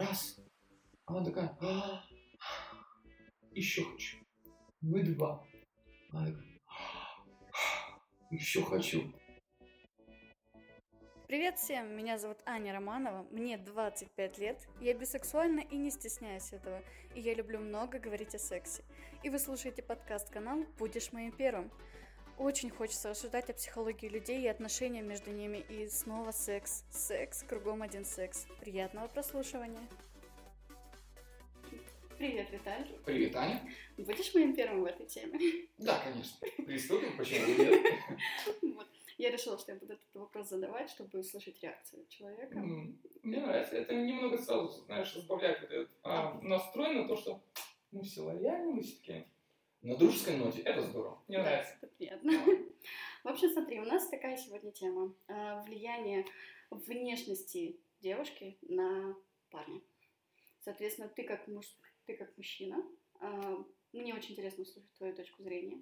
раз. Она такая, «А, еще хочу. Вы два. Она такая, «А, еще хочу. Привет всем, меня зовут Аня Романова, мне 25 лет, я бисексуальна и не стесняюсь этого, и я люблю много говорить о сексе. И вы слушаете подкаст-канал «Будешь моим первым». Очень хочется рассуждать о психологии людей и отношения между ними, и снова секс. Секс, кругом один секс. Приятного прослушивания. Привет, Виталий. Привет, Аня. Будешь моим первым в этой теме? Да, конечно. Приступим, почему нет? Вот. Я решила, что я буду этот вопрос задавать, чтобы услышать реакцию человека. Мне нравится. Это немного сразу, знаешь, разбавляет вот этот а, настрой на то, что мы все лояльны, мы все таки на дружеской ноте. Это здорово. Мне Да, нравится. Это приятно. В общем, смотри, у нас такая сегодня тема. э, Влияние внешности девушки на парня. Соответственно, ты как, муж, ты как мужчина, э, мне очень интересно услышать твою точку зрения.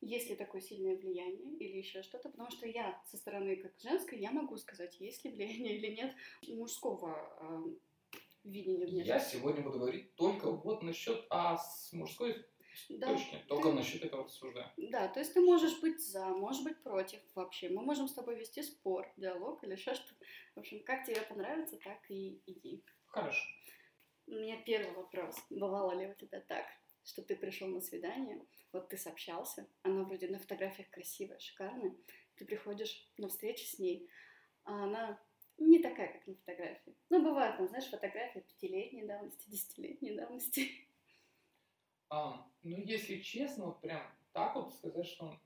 Есть ли такое сильное влияние или еще что-то? Потому что я со стороны как женской, я могу сказать, есть ли влияние или нет мужского э, видения Я внешности. сегодня буду говорить только вот насчет а с мужской Да, точки. Только ты- насчет этого рассуждаю. Да, то есть ты можешь быть за, можешь быть против вообще. Мы можем с тобой вести спор, диалог или еще что-то. В общем, как тебе понравится, так и иди. Хорошо. У меня первый вопрос. Бывало ли у тебя так, что ты пришел на свидание, вот ты сообщался, она вроде на фотографиях красивая, шикарная, ты приходишь на встречу с ней, а она не такая, как на фотографии. Ну, бывают, там, знаешь, фотографии пятилетней давности, десятилетней давности. А, ну, если честно, вот прям так вот сказать, что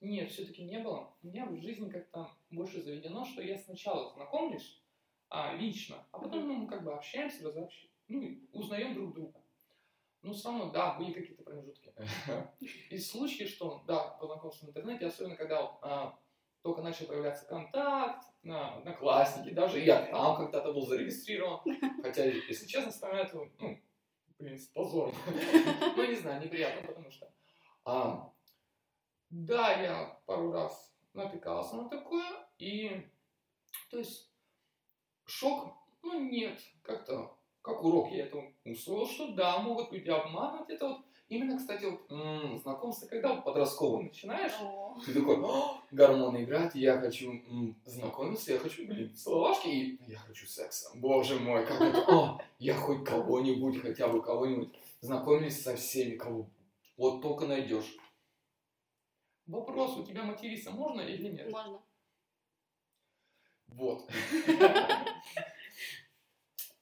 нет, все-таки не было. У меня в жизни как-то больше заведено, что я сначала знакомлюсь а, лично, а потом ну, мы как бы общаемся, разобщ... ну, и узнаем друг друга. Ну, все равно, да, были какие-то промежутки. И случаи, что, да, познакомился в интернете, особенно когда вот, а, только начал появляться контакт, на, одноклассники, даже я там когда-то был зарегистрирован. Хотя, если честно, вспоминаю, ну, блин, с позором. Ну, не знаю, неприятно, потому что... а, да, я пару раз натыкался на такое, и... То есть, шок, ну, нет, как-то, как урок я это усвоил, что да, могут люди обманывать. Это вот именно, кстати, вот знакомство, когда вот начинаешь, О, ты такой, «О, гормоны играют, я хочу м, знакомиться, я хочу, блин, целовашки, и я хочу секса. Боже мой, как это, о, я хоть кого-нибудь, хотя бы кого-нибудь, знакомились со всеми, кого вот только найдешь. Вопрос, у тебя материться можно или нет? можно. Вот.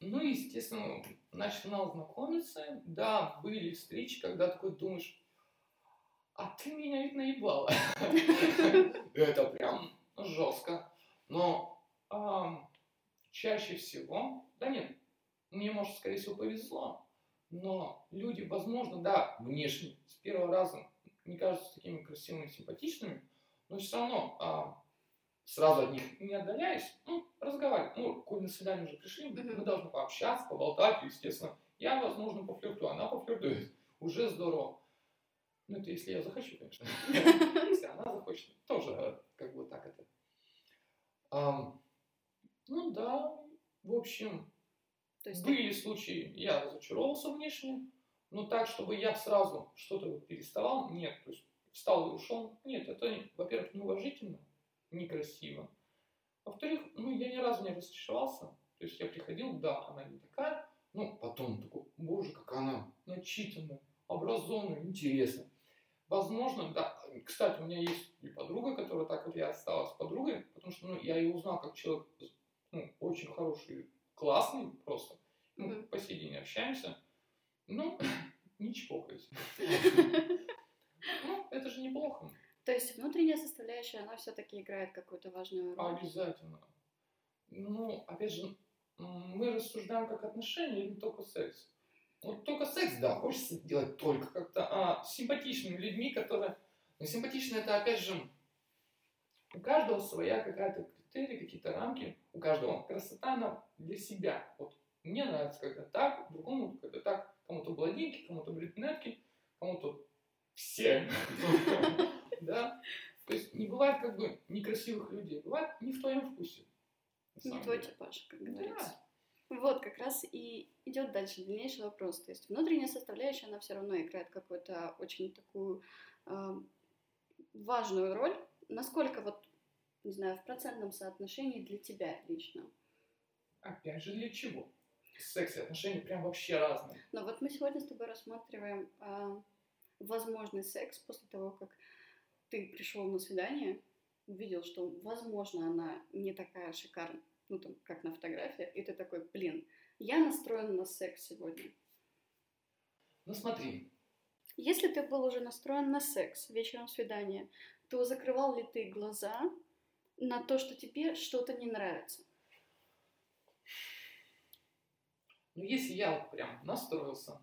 Ну, естественно, начинал знакомиться. Да, были встречи, когда такой думаешь, а ты меня ведь наебала. Это прям жестко. Но ам, чаще всего, да нет, мне, может, скорее всего, повезло, но люди, возможно, да, внешне, с первого раза не кажутся такими красивыми, симпатичными, но все равно а, сразу от них не отдаляюсь, ну, разговаривать. Ну, коль на свидание уже пришли, мы должны пообщаться, поболтать, естественно. Я, возможно, пофлиртую, она пофлиртует. Уже здорово. Ну, это если я захочу, конечно. Если она захочет, тоже как бы так это. Ну да, в общем, были случаи, я разочаровался внешне, но так, чтобы я сразу что-то переставал, нет. То есть встал и ушел, нет, это, во-первых, неуважительно, некрасиво. Во-вторых, ну, я ни разу не разочаровался. То есть я приходил, да, она не такая, ну, потом такой, боже, как она начитанная, образованная, интересная. Возможно, да. Кстати, у меня есть и подруга, которая так вот я осталась подругой, потому что ну, я ее узнал как человек ну, очень хороший, классный просто. Ну, Мгм. по сей день общаемся. Ну, не чпокаюсь. Ну, это же неплохо. То есть внутренняя составляющая, она все-таки играет какую-то важную роль. Обязательно. Ну, опять же, мы рассуждаем как отношения или только секс. Вот только секс, да, хочется делать только как-то а, с симпатичными людьми, которые... Но симпатичные это, опять же, у каждого своя какая-то критерии, какие-то рамки. У каждого красота, она для себя. Вот мне нравится, когда так, другому, когда так. Кому-то блондинки, кому-то брюнетки, кому-то все. Да? То есть не бывает как бы некрасивых людей, бывает не в твоем вкусе. Не твой типаж, как говорится. Да. Вот как раз и идет дальше дальнейший вопрос. То есть внутренняя составляющая, она все равно играет какую-то очень такую э, важную роль. Насколько вот, не знаю, в процентном соотношении для тебя лично? Опять же, для чего? Секс и отношения прям вообще разные. Но вот мы сегодня с тобой рассматриваем э, возможный секс после того, как ты пришел на свидание, увидел, что, возможно, она не такая шикарная, ну, там, как на фотографиях, и ты такой, блин, я настроен на секс сегодня. Ну, смотри. Если ты был уже настроен на секс вечером свидания, то закрывал ли ты глаза на то, что тебе что-то не нравится? Ну, если я вот прям настроился,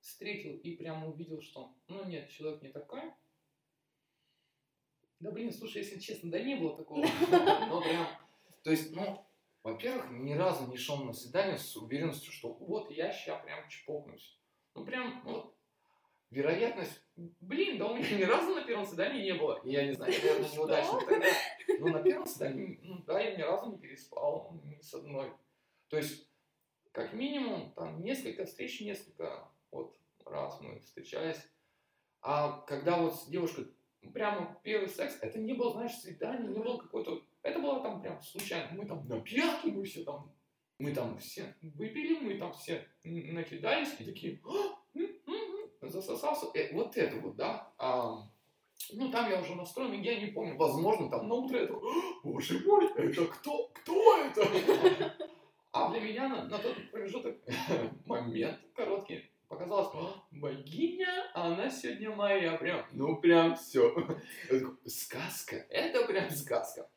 встретил и прям увидел, что, ну, нет, человек не такой, да, блин, слушай, если честно, да не было такого. Ну, прям, то есть, ну, во-первых, ни разу не шел на свидание с уверенностью, что вот я сейчас прям чпокнусь. Ну, прям, ну, вероятность, блин, да у меня ни разу на первом свидании не было. Я не знаю, наверное, неудачно тогда. Ну, на первом свидании, ну, да, я ни разу не переспал ни с одной. То есть, как минимум, там, несколько встреч, несколько вот раз мы встречались. А когда вот девушка прямо первый секс, это не было, знаешь, свидание, не было какой-то... Это было там прям случайно. Мы там на пьянке, мы все там... Мы там все выпили, мы там все накидались и такие... «А, засосался. Э, вот это вот, да. А, ну, там я уже настроен, я не помню. Возможно, там на утро я такой, боже мой, это кто? Кто это? А для меня на, на тот промежуток момент короткий показалось, богиня, она сегодня моя, прям, ну прям все. Сказка, это прям сказка.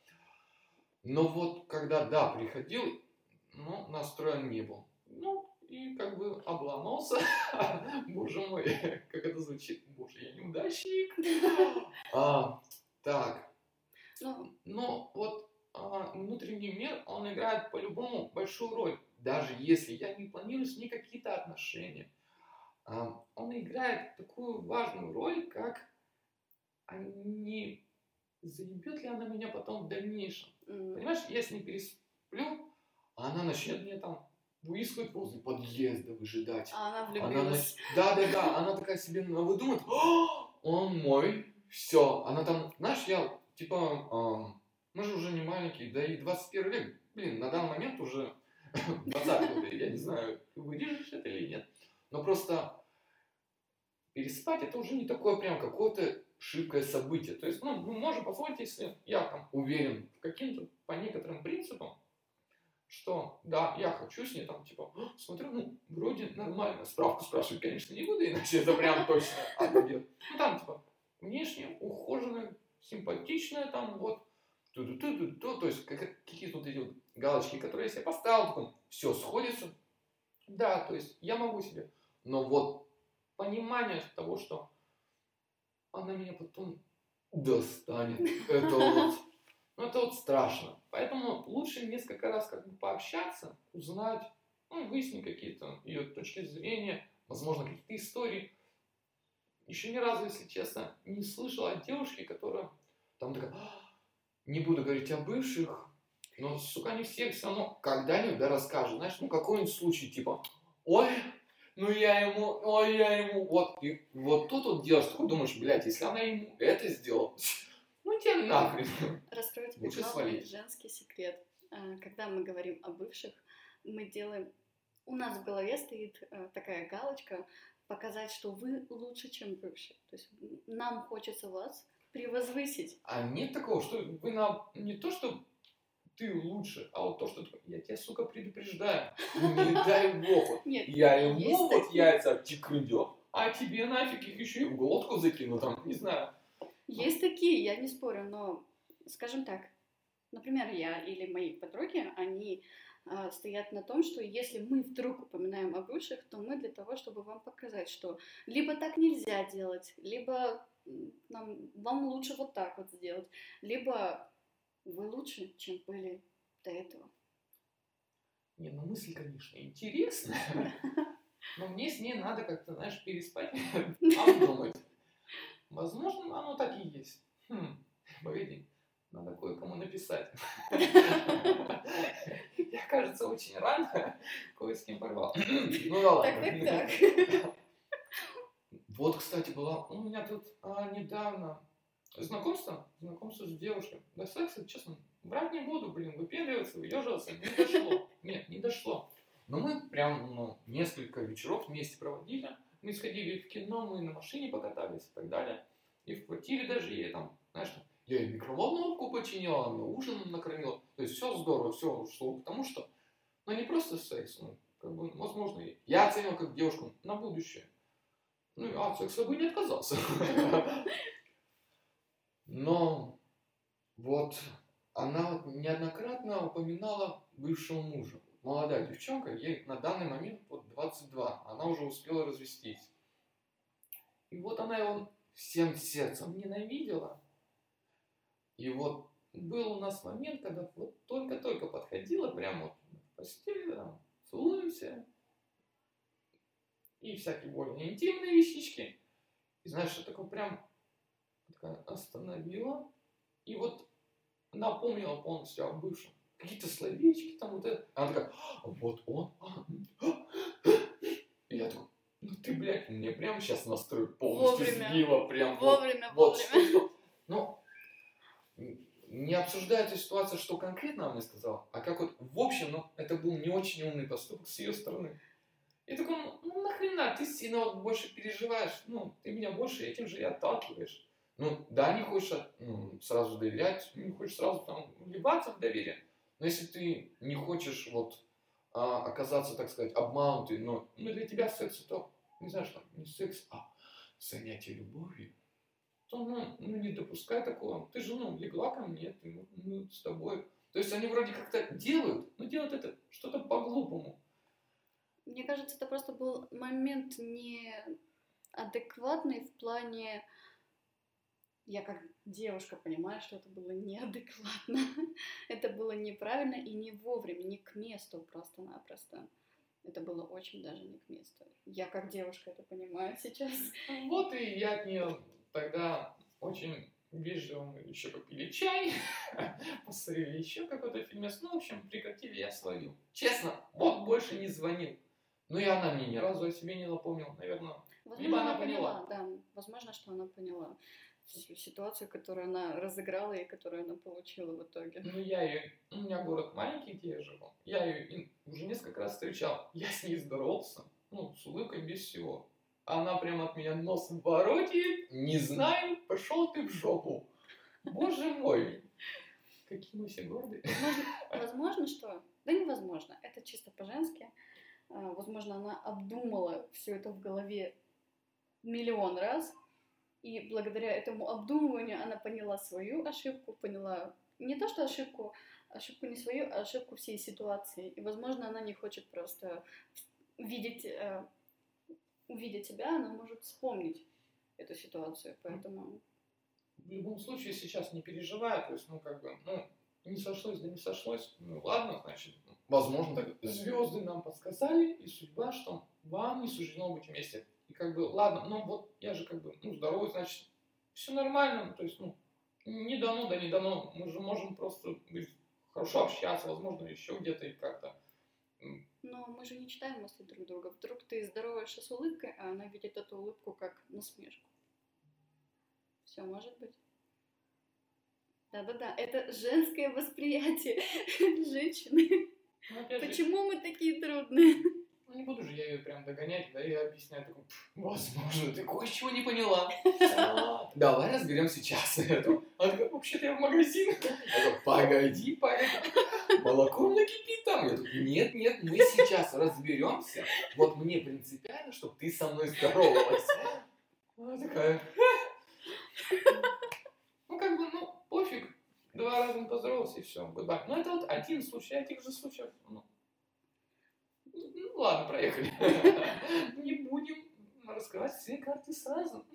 Но вот когда, да, приходил, ну, настроен не был. Ну, и как бы обломался. Боже мой, как это звучит. Боже, я неудачник. А, так. Ну, но вот а, внутренний мир, он играет по-любому большую роль. Даже если я не планирую с ней какие-то отношения а, он играет такую важную роль, как а не заебет ли она меня потом в дальнейшем. Mm. Понимаешь, я с ней пересплю, а она начнет мне там выискивать возле подъезда, выжидать. А она влюбилась. Она, да, да, да, она такая себе выдумает, он мой, все. Она там, знаешь, я, типа, э, мы же уже не маленькие, да и 21 век, блин, на данный момент уже 20 я не знаю, ты вырежешь это или нет. Но просто переспать это уже не такое прям какое-то шибкое событие. То есть, ну, мы можем позволить, если я там уверен каким-то по некоторым принципам, что да, я хочу с ней там, типа, смотрю, ну, вроде нормально, справку спрашивать, конечно, не буду, иначе это прям точно отбьет. Ну, там, типа, внешне ухоженная, симпатичная, там, вот, ту -ту -ту -ту -ту, то есть, какие-то вот эти вот галочки, которые я себе поставил, все сходится. Да, то есть, я могу себе, но вот понимание того, что она меня потом достанет. Это вот, ну, это вот страшно. Поэтому лучше несколько раз как бы пообщаться, узнать, ну, выяснить какие-то ее точки зрения, возможно, какие-то истории. Еще ни разу, если честно, не слышал от девушки, которая там такая, «А, не буду говорить о бывших, но, сука, не всех все равно когда-нибудь да расскажет. Знаешь, ну какой-нибудь случай, типа, ой, ну я ему, ой, я ему, вот, и вот тут вот делаешь, такой думаешь, блядь, если она ему это сделала, ну тебе нахрен. Раскрою тебе свалить. женский секрет. А, когда мы говорим о бывших, мы делаем, у нас в голове стоит э, такая галочка, показать, что вы лучше, чем бывший. То есть нам хочется вас превозвысить. А нет такого, что вы нам не то, что ты лучше, а вот то, что я тебя, сука, предупреждаю, не дай бог, я ему вот яйца обтекрындю, а тебе нафиг их еще и в глотку закину, там, не знаю. Есть такие, я не спорю, но, скажем так, например, я или мои подруги, они э, стоят на том, что если мы вдруг упоминаем о бывших, то мы для того, чтобы вам показать, что либо так нельзя делать, либо нам, вам лучше вот так вот сделать, либо вы лучше, чем были до этого. Не, ну мысль, конечно, интересная, но мне с ней надо как-то, знаешь, переспать, обдумать. Возможно, оно так и есть. Хм, погоди. Надо кое-кому написать. Я, кажется, очень рано кое с кем порвал. Ну да ладно. Вот, кстати, была у меня тут а, недавно знакомство, знакомство с девушкой. Да секса, честно, брать не буду, блин, выпендриваться, выеживаться, не дошло. Нет, не дошло. Но мы прям ну, несколько вечеров вместе проводили. Мы сходили в кино, мы на машине покатались и так далее. И в квартире даже ей там, знаешь, я ей микроволновку починила, мне ужин накормила. То есть все здорово, все шло к тому, что, ну не просто секс, ну, как бы, возможно, я оценил как девушку на будущее. Ну, от секса бы не отказался. Но вот она неоднократно упоминала бывшего мужа. Молодая девчонка, ей на данный момент вот 22, она уже успела развестись. И вот она его всем сердцем ненавидела. И вот был у нас момент, когда вот только-только подходила, прямо вот в постели, там, целуемся, и всякие более интимные вещички. И знаешь, что такое прям такая остановила и вот напомнила полностью о бывшем. Какие-то словечки там вот это. Она такая, «А, вот он. И я такой, ну ты, блядь, мне прямо сейчас настрой полностью Вовремя. сбила. Прям Вовремя, вот, вовремя. что, что. Ну, не обсуждается ситуация, что конкретно она мне сказала, а как вот в общем, ну, это был не очень умный поступок с ее стороны. И такой, ну, ну нахрена, ты сильно вот больше переживаешь, ну, ты меня больше этим же и отталкиваешь. Ну, да, не хочешь ну, сразу доверять, не хочешь сразу там вливаться в доверие, но если ты не хочешь вот а, оказаться, так сказать, обманутый, но ну, для тебя секс это, не знаю, что, не секс, а занятие любовью, то ну, ну не допускай такого. Ты же, ну, легла ко мне, ты, ну, мы с тобой. То есть они вроде как-то делают, но делают это что-то по-глупому. Мне кажется, это просто был момент неадекватный в плане... Я как девушка понимаю, что это было неадекватно. это было неправильно и не вовремя, не к месту просто-напросто. Это было очень даже не к месту. Я как девушка это понимаю сейчас. Вот и я от нее тогда очень вежливо мы еще попили чай, посмотрели еще какой-то фильмец. Ну, в общем, прекратили, я словил. Честно, вот больше не звонил. Ну и она мне ни разу о себе не напомнила, наверное. Возможно, Либо она она поняла. Да, возможно, что она поняла ситуацию, которую она разыграла и которую она получила в итоге. Ну, я ее... У меня город маленький, где я живу. Я ее уже несколько раз встречал. Я с ней здоровался. Ну, с улыбкой, без всего. Она прям от меня нос воротит. Не знаю, пошел ты в жопу. Боже мой. Какие мы все гордые. Возможно, возможно, что... Да невозможно. Это чисто по-женски. А, Возможно, она обдумала все это в голове миллион раз. И благодаря этому обдумыванию она поняла свою ошибку, поняла не то, что ошибку, ошибку не свою, а ошибку всей ситуации. И, возможно, она не хочет просто видеть, э, увидя тебя, она может вспомнить эту ситуацию. Поэтому В любом случае сейчас не переживаю. То есть, ну, как бы, ну, не сошлось, да не сошлось. Ну, ладно, значит, возможно, так звезды нам подсказали, и судьба, что вам не суждено быть вместе. И как бы, ладно, ну вот я же как бы, ну, здоровый, значит, все нормально, то есть, ну, не дано, да не дано. Мы же можем просто быть, хорошо общаться, возможно, еще где-то и как-то. Но мы же не читаем мысли друг друга. Вдруг ты здороваешься с улыбкой, а она видит эту улыбку как насмешку. Все может быть. Да-да-да, это женское восприятие женщины. Ну, же, Почему мы такие трудные? Ну, не буду же я ее прям догонять, да, и объяснять, такой, «Пф, возможно, ты кое-чего не поняла. А, Давай разберем сейчас это. Она такая, вообще-то я в магазин. Я говорю, погоди, погоди. Молоко у меня кипит там. Я такой, нет, нет, мы сейчас разберемся. Вот мне принципиально, чтобы ты со мной здоровалась. Она такая, ну как бы, ну, пофиг. Два раза поздоровался и все, goodbye. Ну это вот один случай, а этих же случаев, ну ладно, проехали. Не будем раскрывать все карты сразу.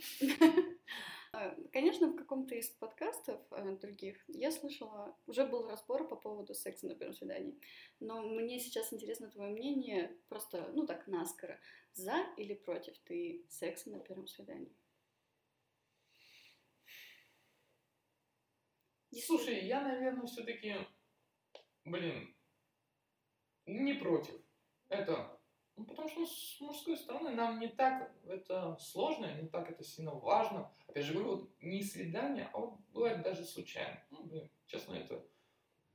А, Конечно, в каком-то из подкастов э, других я слышала, уже был разбор по поводу секса на первом свидании. Но мне сейчас интересно твое мнение, просто, ну так, наскоро. За или против ты секса на первом свидании? Слушай, я, наверное, все-таки, блин, не против. Это, ну, потому что с мужской стороны нам не так это сложно, не так это сильно важно. Опять же говорю, вот не свидание, а вот бывает даже случайно. Ну, блин, честно, это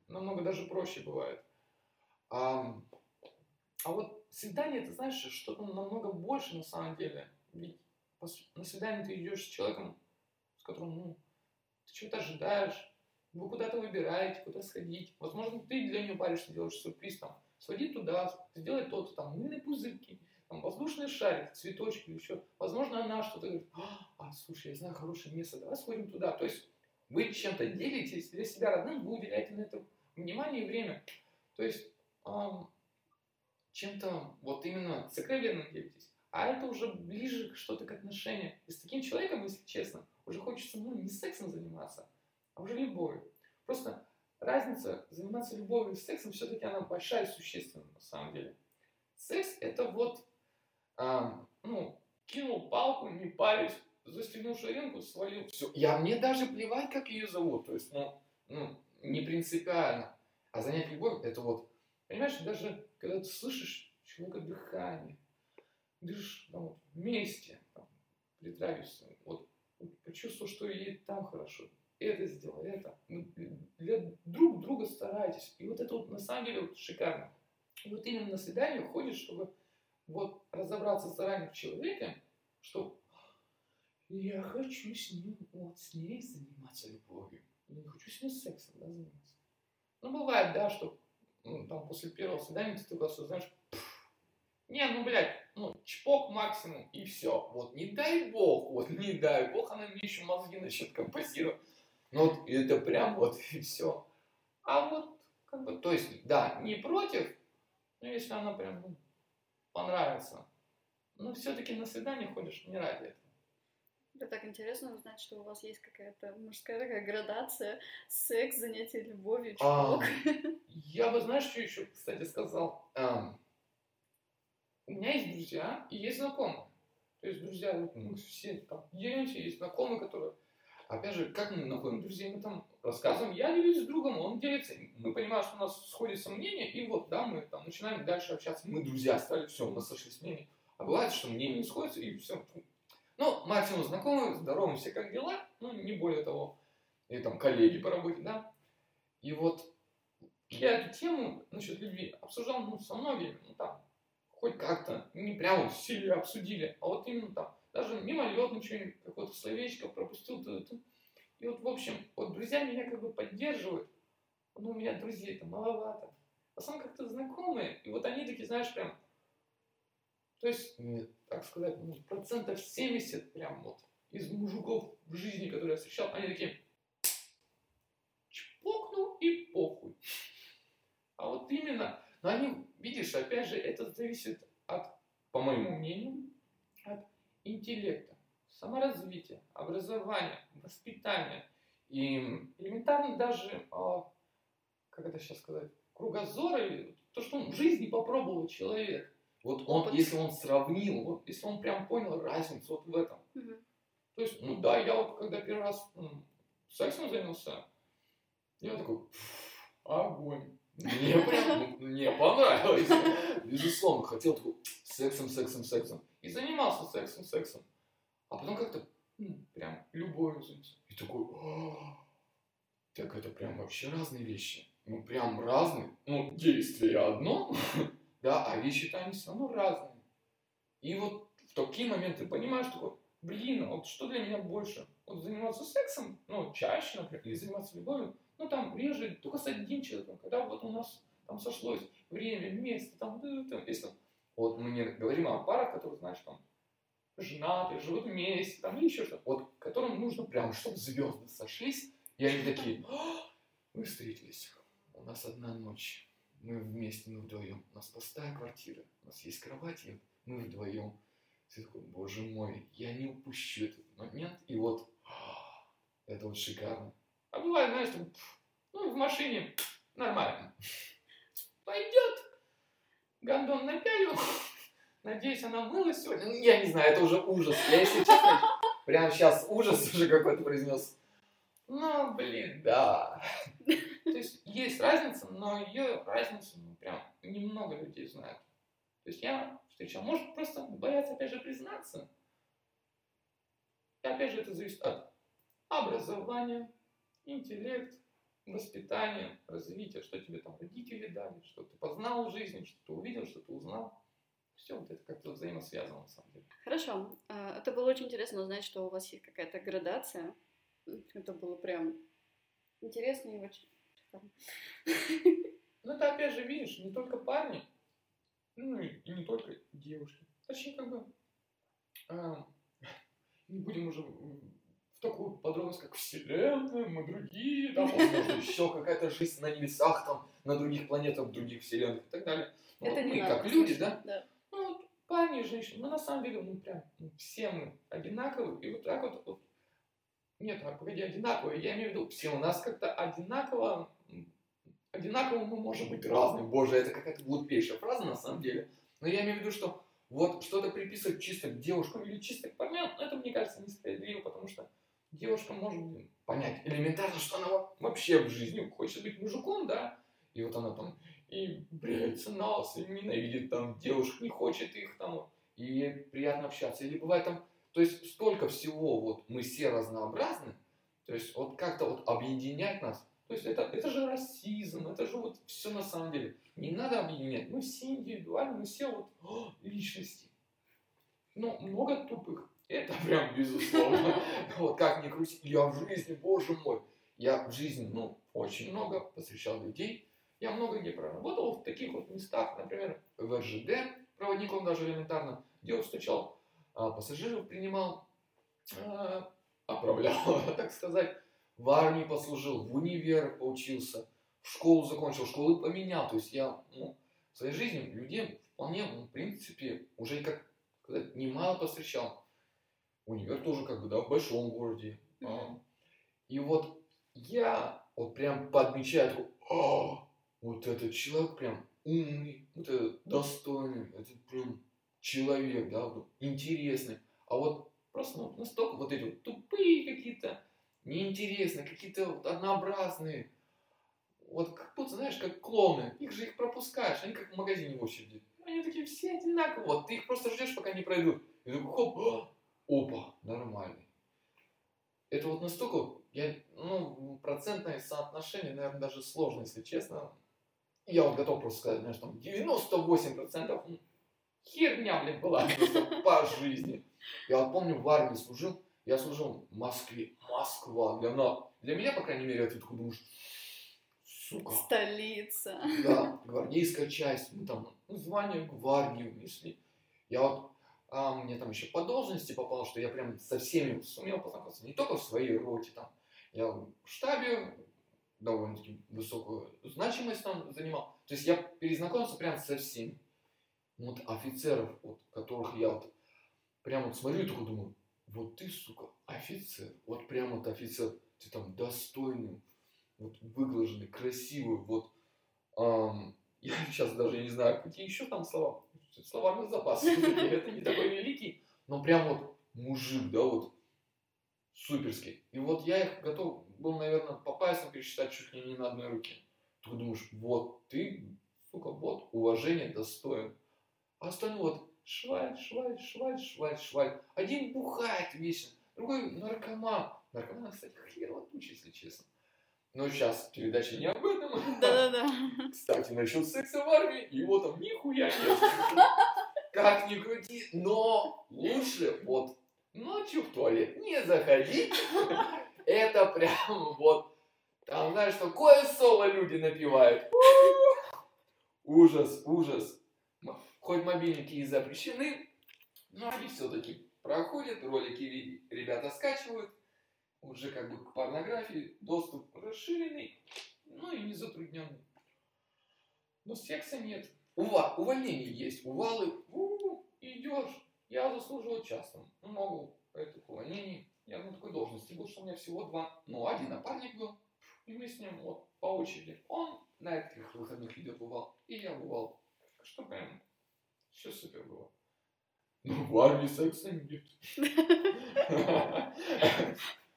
намного даже проще бывает. А, а вот свидание, ты знаешь, что-то намного больше на самом деле. Ведь на свидание ты идешь с человеком, с которым, ну, ты чего-то ожидаешь, вы куда-то выбираете, куда сходить. Возможно, ты для нее паришься, делаешь сюрприз, там, своди туда, сделай то-то, там, мыльные пузырьки, там, воздушный шарик, цветочки, еще. Возможно, она что-то говорит, а, слушай, я знаю хорошее место, давай сходим туда. То есть вы чем-то делитесь для себя родным, вы уделяете на это внимание и время. То есть чем-то вот именно сокровенным делитесь. А это уже ближе что-то к отношениям. И с таким человеком, если честно, уже хочется ну, не сексом заниматься, а уже любовью. Просто разница заниматься любовью и сексом все-таки она большая и существенная на самом деле. Секс это вот, а, ну, кинул палку, не парюсь, застегнул ширинку, свалил, все. Я мне даже плевать, как ее зовут, то есть, ну, ну, не принципиально. А занять любовь, это вот, понимаешь, даже когда ты слышишь человека дыхание, дышишь там, вот, вместе, там, притравишься, вот, почувствовал, что ей там хорошо, это сделал, это. Для друг друга старайтесь. И вот это вот на самом деле вот шикарно. Вот именно на свидание ходишь, чтобы вот разобраться заранее в человеке, что я хочу с ним, вот с ней заниматься любовью. Я не хочу с ней сексом да, заниматься. Ну, бывает, да, что ну, там после первого свидания ты только осознаешь, не, ну, блядь, ну, чпок максимум, и все. Вот не дай бог, вот не дай бог, она мне еще мозги начнет композировать. Ну, вот это прям вот и все. А вот, как бы, то есть, да, не против, но если она прям ну, понравится. Но все-таки на свидание ходишь не ради этого. Это так интересно узнать, что у вас есть какая-то мужская такая градация, секс, занятие любовью. А, я бы, знаешь, что еще, кстати, сказал? А, у меня есть друзья и есть знакомые. То есть друзья, вот мы все там делимся, есть знакомые, которые Опять же, как мы находим друзей, мы там рассказываем, я делюсь с другом, он делится, мы понимаем, что у нас сходится мнение, и вот, да, мы там начинаем дальше общаться, мы друзья стали, все, у нас сошлись мнения. А бывает, что мнения не сходятся, и все. Ну, максимум знакомые, здороваемся, как дела, ну, не более того. И там коллеги по работе, да. И вот я эту тему насчет любви обсуждал ну, со многими, ну, там, хоть как-то, не прямо сильно обсудили, а вот именно там, даже мимолетно что-нибудь, какое-то словечко пропустил. Ты, ты. И вот, в общем, вот друзья меня как бы поддерживают. Ну, у меня друзей-то маловато. А сам как-то знакомые. И вот они такие, знаешь, прям... То есть, так сказать, ну, процентов 70 прям вот из мужиков в жизни, которые я встречал, они такие чпокнул и похуй. А вот именно, но они, видишь, опять же, это зависит от, по моему мнению, интеллекта, саморазвития, образования, воспитания и элементарно даже, а, как это сейчас сказать, кругозора или то, что он в жизни попробовал человек. Вот он, Опыт. если он сравнил, вот, если он прям понял разницу вот в этом. Угу. То есть, ну да, я вот когда первый раз ну, сексом занялся, я такой, огонь. Мне прям, мне понравилось. Безусловно, хотел такой сексом, сексом, сексом. И занимался сексом, сексом. А потом как-то ну, прям любовью занялся. И такой, так это прям вообще разные вещи. Ну, прям разные. Ну, действие одно, да, а вещи-то они все равно разные. И вот в такие моменты понимаешь, что блин, а вот что для меня больше? Вот заниматься сексом, ну, чаще, например, или заниматься любовью, ну, там, реже, только с одним человеком, когда вот у нас там сошлось время, место, там, там если вот мы не говорим о парах, которые, знаешь, там, женаты, живут вместе, там, или еще что-то, вот, которым нужно прям, чтобы звезды сошлись, и они такие, мы встретились, у нас одна ночь, мы вместе, мы вдвоем, у нас пустая квартира, у нас есть кровать, и мы вдвоем. Ты такой, боже мой, я не упущу этот момент, и вот, это вот шикарно. А бывает, знаешь, там, ну, в машине нормально. Пойдет. Гондон напялил. Надеюсь, она мылась сегодня. Ну, я не знаю, это уже ужас. Я, если честно, прямо сейчас ужас уже какой-то произнес. Ну, блин, да. То есть есть разница, но ее разницу ну, прям немного людей знают. То есть я встречал, может просто боятся опять же признаться. И опять же это зависит от образования, интеллект, воспитания, развития, что тебе там родители дали, что ты познал в жизни, что ты увидел, что ты узнал. Все вот это как-то взаимосвязано на самом деле. Хорошо. А, это было очень интересно узнать, что у вас есть какая-то градация. Это было прям интересно и очень Ну, это опять же, видишь, не только парни, ну и не только девушки. Точнее, как бы, а, не будем уже в такую подробность, как Вселенная, мы другие, там, возможно, еще какая-то жизнь на небесах, там, на других планетах, других вселенных и так далее. Ну, это мы не как надо, люди, да? да? Ну, вот парни и женщины, мы на самом деле, ну, прям, ну, все мы одинаковые, и вот так вот, вот нет, а погоди, одинаковые, я имею в виду, все у нас как-то одинаково, одинаково мы можем быть разными. Боже, это какая-то глупейшая фраза на самом деле. Но я имею в виду, что вот что-то приписывать чисто к девушкам или чисто к парням, это, мне кажется, несправедливо, потому что девушка может понять элементарно, что она вообще в жизни хочет быть мужиком, да, и вот она там и бреется на и ненавидит там девушек, не хочет их там, и ей приятно общаться. Или бывает там то есть столько всего, вот мы все разнообразны, то есть вот как-то вот объединять нас, то есть это, это же расизм, это же вот все на самом деле. Не надо объединять, мы все индивидуальны, мы все вот о, личности. Ну, много тупых, это прям безусловно. Вот как ни крути, я в жизни, боже мой, я в жизни, ну, очень много посвящал людей. Я много где проработал в таких вот местах, например, в РЖД, проводником даже элементарно, где я встречал а, пассажиров принимал, а, оправлял, так сказать, в армии послужил, в универ поучился, в школу закончил, школы поменял. То есть я ну, в своей жизни людей вполне, ну, в принципе, уже как сказать, немало повстречал. Универ тоже как бы, да, в большом городе. Mm-hmm. И вот я вот прям подмечаю, такой, о, вот этот человек прям умный, вот этот достойный, это прям человек, да, вот, интересный. А вот просто ну, настолько вот эти вот тупые какие-то, неинтересные, какие-то вот однообразные. Вот как будто, знаешь, как клоны. Их же их пропускаешь, они как в магазине в очереди. Они такие все одинаковые. Вот ты их просто ждешь, пока не пройдут. И такой хоп, о, опа, нормальный. Это вот настолько, я, ну, процентное соотношение, наверное, даже сложно, если честно. Я вот готов просто сказать, знаешь, там 98% херня, блин, была по жизни. Я вот помню, в армии служил, я служил в Москве. Москва. Для, меня, для меня, по крайней мере, это такой думаешь, сука. Столица. Да, гвардейская часть. Мы там ну, звание гвардии внесли. Я вот, а, мне там еще по должности попало, что я прям со всеми сумел познакомиться. Не только в своей роте там. Я в штабе довольно-таки высокую значимость там занимал. То есть я перезнакомился прям со всеми вот офицеров, вот, которых я вот прям вот смотрю и такой думаю, вот ты, сука, офицер, вот прям вот офицер, ты там достойный, вот выглаженный, красивый, вот эм, я сейчас даже не знаю, какие еще там слова, словарный запас, это не такой великий, но прям вот мужик, да, вот суперский. И вот я их готов был, наверное, по пальцам пересчитать чуть ли не на одной руке. Ты думаешь, вот ты, сука, вот уважение достоин. А остальное вот шваль, шваль, шваль, шваль, шваль. Один бухает вечно, другой наркоман. Наркоман, кстати, херотучий, если честно. Но сейчас передача не об этом. Да-да-да. Кстати, насчет секса в армии, его там нихуя нет. Как ни крути, но лучше вот ночью в туалет не заходить. Это прям вот, там, знаешь, что кое соло люди напивают. Ужас, ужас хоть мобильники и запрещены, но они все-таки проходят, ролики ребята скачивают, уже как бы к порнографии доступ расширенный, ну и не затрудненный. Но секса нет. Ува, увольнение есть, увалы, у, идешь. Я заслуживал часто, много этих увольнений. Я на такой должности был, что у меня всего два, ну один напарник был, и мы с ним вот по очереди. Он на этих выходных видео бывал, и я бывал. Что прям все супер было. Но в армии секса нет.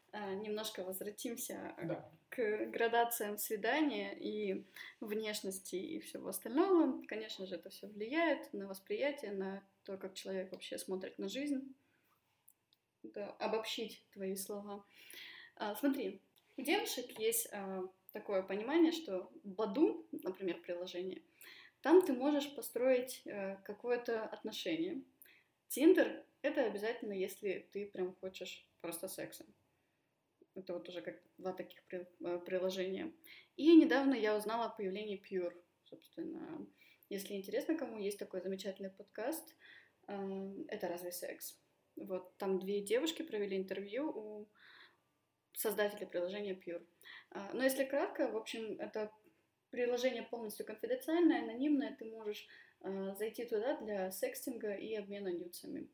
Немножко возвратимся Да. к градациям свидания и внешности и всего остального. Конечно же, это все влияет на восприятие, на то, как человек вообще смотрит на жизнь. Да, обобщить твои слова. А, смотри, у девушек есть а, такое понимание, что Баду, например, приложение, там ты можешь построить а, какое-то отношение. Тиндер — это обязательно, если ты прям хочешь просто секса. Это вот уже как два таких э, приложения. И недавно я узнала о появлении Pure, собственно. Если интересно кому, есть такой замечательный подкаст. Э, это «Разве секс?». Вот там две девушки провели интервью у создателя приложения Pure. Э, но если кратко, в общем, это приложение полностью конфиденциальное, анонимное, ты можешь зайти туда для секстинга и обмена нюцами.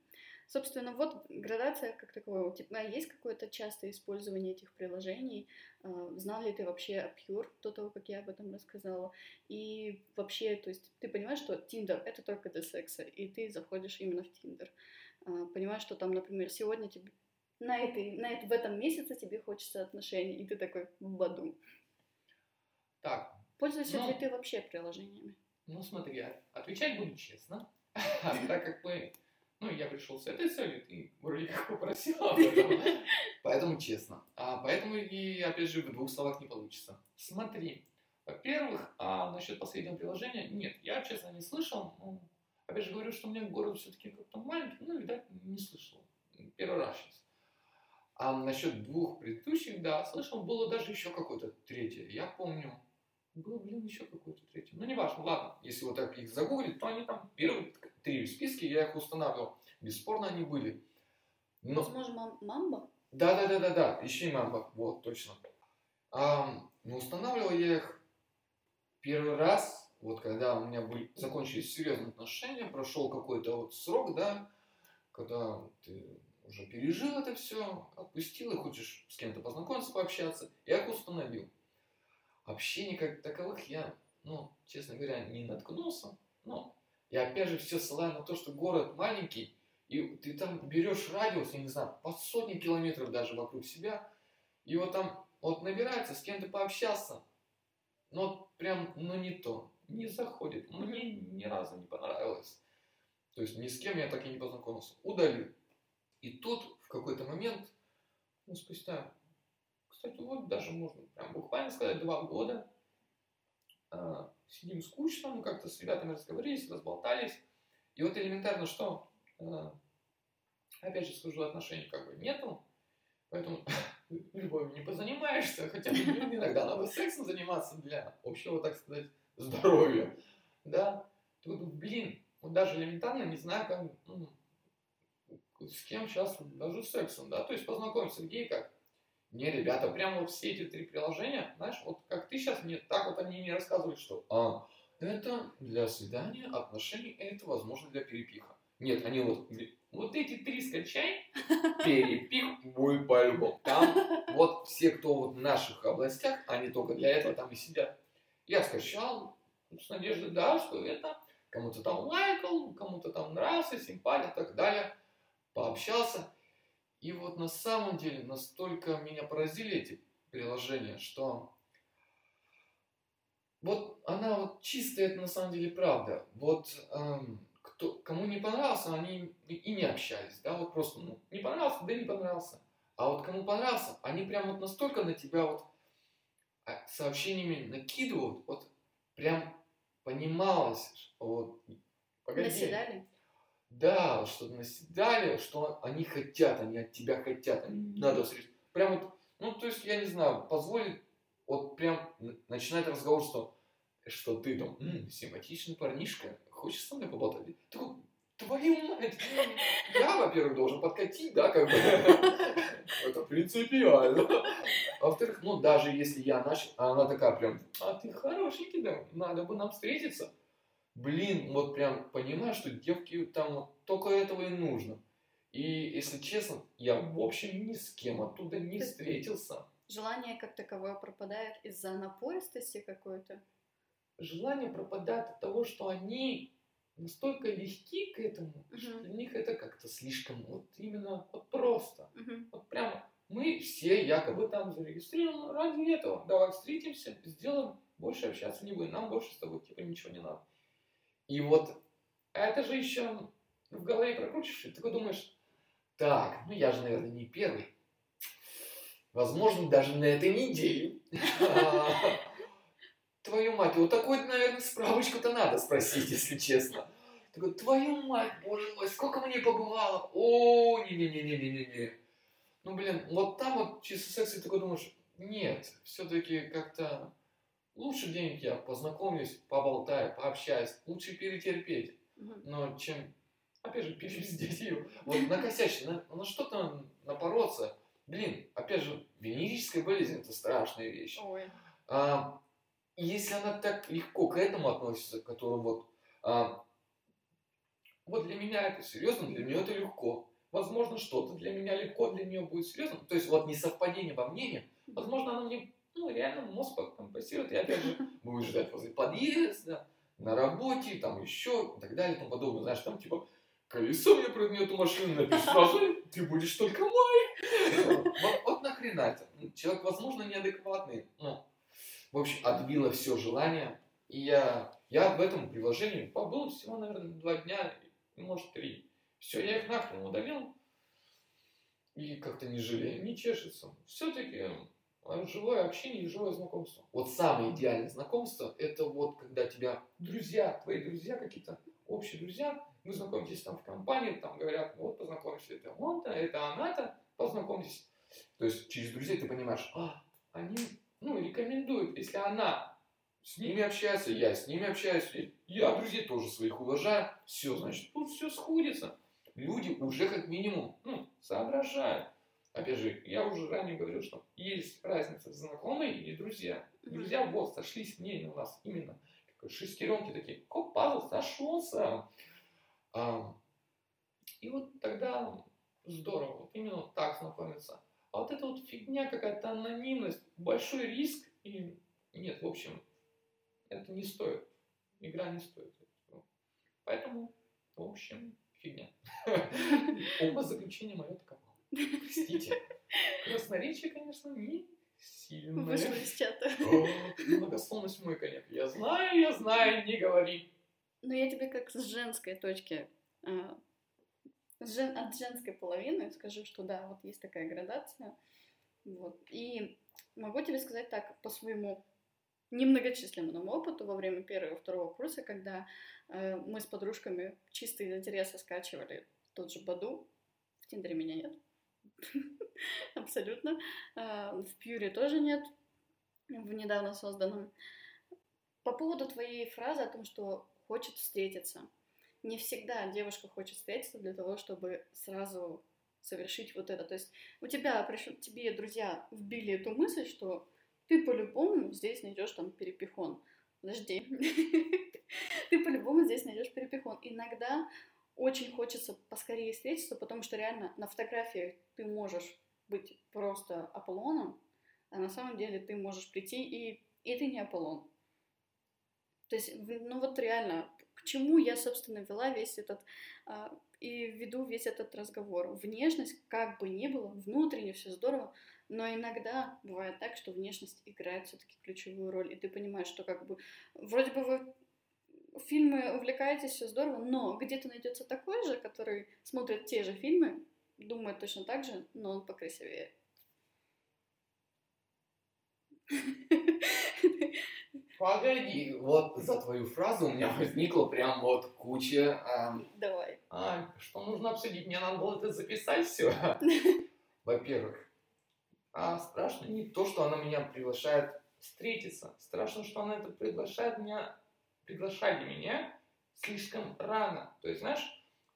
Собственно, вот градация как таковая. У тебя есть какое-то частое использование этих приложений? А, знал ли ты вообще о Pure до того, как я об этом рассказала? И вообще, то есть ты понимаешь, что Tinder — это только для секса, и ты заходишь именно в Tinder. А, понимаешь, что там, например, сегодня тебе на, этой, на это, в этом месяце тебе хочется отношений, и ты такой в баду. Так, Пользуешься Ну. ли ты вообще приложениями? ну смотри, отвечать буду честно. Так как мы... Ну, я пришел с этой целью, ты вроде как попросила об этом. Поэтому честно. А поэтому и, опять же, в двух словах не получится. Смотри, во-первых, а насчет последнего приложения, нет, я, честно, не слышал. Ну, опять же, говорю, что у меня город все-таки как-то маленький, ну, видать, не слышал. Первый раз сейчас. А насчет двух предыдущих, да, слышал, было даже еще какое-то третье. Я помню, было, блин, еще какое-то третье. Ну, неважно, ладно. Если вот так их загуглить, то они там первые три в списке, я их устанавливал. Бесспорно, они были. Но... Возможно, мам- мамба? Да, да, да, да, да, ищи мамба, вот, точно. А, ну, устанавливал я их первый раз, вот когда у меня были, закончились серьезные отношения, прошел какой-то вот срок, да, когда ты уже пережил это все, отпустил и хочешь с кем-то познакомиться, пообщаться, я их установил. Общений как таковых я, ну, честно говоря, не наткнулся, но я опять же все ссылаю на то, что город маленький, и ты там берешь радиус, я не знаю, по сотни километров даже вокруг себя, и вот там вот набирается, с кем-то пообщаться, но прям, ну не то, не заходит, мне ни разу не понравилось. То есть ни с кем я так и не познакомился. Удалил. И тут в какой-то момент, ну спустя, кстати, вот даже можно прям буквально сказать, два года, а, сидим скучно, мы как-то с ребятами разговорились, разболтались, и вот элементарно что, а, опять же скажу, отношений как бы нету, поэтому любовью не позанимаешься, хотя иногда надо сексом заниматься для общего, так сказать, здоровья, да, тут, блин, вот даже элементарно не знаю, как, ну, с кем сейчас даже сексом, да, то есть познакомиться где и как. Не, ребята, прям вот все эти три приложения, знаешь, вот как ты сейчас мне, так вот они мне рассказывают, что а, это для свидания, отношений, это возможно для перепиха. Нет, они вот, вот эти три скачай, перепих будет по-любому. Там вот все, кто вот в наших областях, они только для этого там и сидят. Я скачал с надеждой, да, что это кому-то там лайкал, кому-то там нравился, симпатия и так далее. Пообщался. И вот на самом деле настолько меня поразили эти приложения, что вот она вот чисто это на самом деле правда. Вот эм, кто, кому не понравился, они и, не общались, да, вот просто, ну, не понравился, да не понравился. А вот кому понравился, они прям вот настолько на тебя вот а, сообщениями накидывают, вот прям понималось, вот, погоди. Наседали? Да, что наседали, что они хотят, они от тебя хотят, они надо встретиться. Прям вот, ну, то есть, я не знаю, позволит вот прям начинать разговор, что, что ты там, «М, симпатичный парнишка, хочешь со мной поболтать? Такой, твою мать, я, во-первых, должен подкатить, да, как бы, это принципиально. Во-вторых, ну, даже если я начал, а она такая прям, а ты хорошенький, да, надо бы нам встретиться. Блин, вот прям понимаю, что девки там вот только этого и нужно. И, если честно, я, в общем, ни с кем оттуда не встретился. Желание как таковое пропадает из-за напористости какой-то. Желание пропадает от того, что они настолько легки к этому, что Мгм. для них это как-то слишком вот именно вот просто. Мгм. Вот прямо мы все якобы там зарегистрированы ради этого. Давай встретимся, сделаем, больше общаться не будем, нам больше с тобой типа ничего не надо. И вот это же еще в голове прокручиваешь, и ты такой думаешь, так, ну я же, наверное, не первый. Возможно, даже на этой неделе. Твою мать, вот такой, наверное, справочку-то надо спросить, если честно. Такой, твою мать, боже мой, сколько мне побывало. О, не-не-не-не-не-не. Ну, блин, вот там вот чисто секс, и такой думаешь, нет, все-таки как-то лучше где-нибудь я познакомлюсь, поболтаю, пообщаюсь, лучше перетерпеть, но чем, опять же, перепиздеть ее, вот накосячить, на, на что-то напороться. Блин, опять же, венерическая болезнь – это страшная вещь. Ой. А, если она так легко к этому относится, к которому вот, а, вот для меня это серьезно, для нее это легко. Возможно, что-то для меня легко, для нее будет серьезно. То есть вот несовпадение во мнении, возможно, оно мне ну, реально мозг компенсирует. И опять же, будешь ждать возле подъезда, на работе, там еще и так далее и тому подобное. Знаешь, там типа колесо мне прыгнет эту машину, напишешь сразу, ты будешь только мой. Вот, вот нахрена это? Человек, возможно, неадекватный. Ну, в общем, отбило все желание. И я, я в этом приложении побыл всего, наверное, два дня, может, три. Все, я их нахрен удалил. И как-то не жалею, не чешется. Все-таки живое общение и живое знакомство. Вот самое идеальное знакомство, это вот когда тебя друзья, твои друзья какие-то, общие друзья, вы знакомитесь там в компании, там говорят, «Ну вот познакомишься, это он-то, это она-то, познакомьтесь. То есть через друзей ты понимаешь, а, они, ну, рекомендуют, если она с ними общается, я с ними общаюсь, я друзей тоже своих уважаю, все, значит, тут все сходится. Люди уже как минимум, ну, соображают. Опять же, я уже ранее говорил, что есть разница знакомые и друзья. Друзья вот сошлись мнения у нас именно шестеренки такие, коп, пазл сошелся. А, и вот тогда здорово, вот именно так знакомиться. А вот эта вот фигня, какая-то анонимность, большой риск, и нет, в общем, это не стоит. Игра не стоит. Поэтому, в общем, фигня. Умозаключение мое таково. Простите. Красноречие, конечно, не сильное. Вышло из чата. Многословность мой конек. Я знаю, я знаю, не говори. Но я тебе как с женской точки, а, с жен, от женской половины скажу, что да, вот есть такая градация. Вот. И могу тебе сказать так, по своему немногочисленному опыту во время первого и второго курса, когда э, мы с подружками чисто из интереса скачивали тот же Баду, в Тиндере меня нет, абсолютно, э, в Пьюре тоже нет, в недавно созданном. По поводу твоей фразы о том, что хочет встретиться. Не всегда девушка хочет встретиться для того, чтобы сразу совершить вот это. То есть у тебя, пришел, тебе друзья вбили эту мысль, что ты по-любому здесь найдешь там перепихон. Подожди. Ты по-любому здесь найдешь перепихон. Иногда очень хочется поскорее встретиться, потому что реально на фотографиях ты можешь быть просто Аполлоном, а на самом деле ты можешь прийти и, и ты не Аполлон. То есть, ну вот реально, к чему я, собственно, вела весь этот а, и веду весь этот разговор. Внешность, как бы ни было, внутренне все здорово, но иногда бывает так, что внешность играет все-таки ключевую роль, и ты понимаешь, что как бы вроде бы вы фильмы увлекаетесь, все здорово, но где-то найдется такой же, который смотрит те же фильмы, думает точно так же, но он покрасивее. Погоди, вот за твою фразу у меня возникла прям вот куча... Эм... Давай. А, что нужно обсудить? Мне надо было это записать все. Во-первых, а страшно не то, что она меня приглашает встретиться. Страшно, что она это приглашает меня, приглашали меня слишком рано. То есть, знаешь,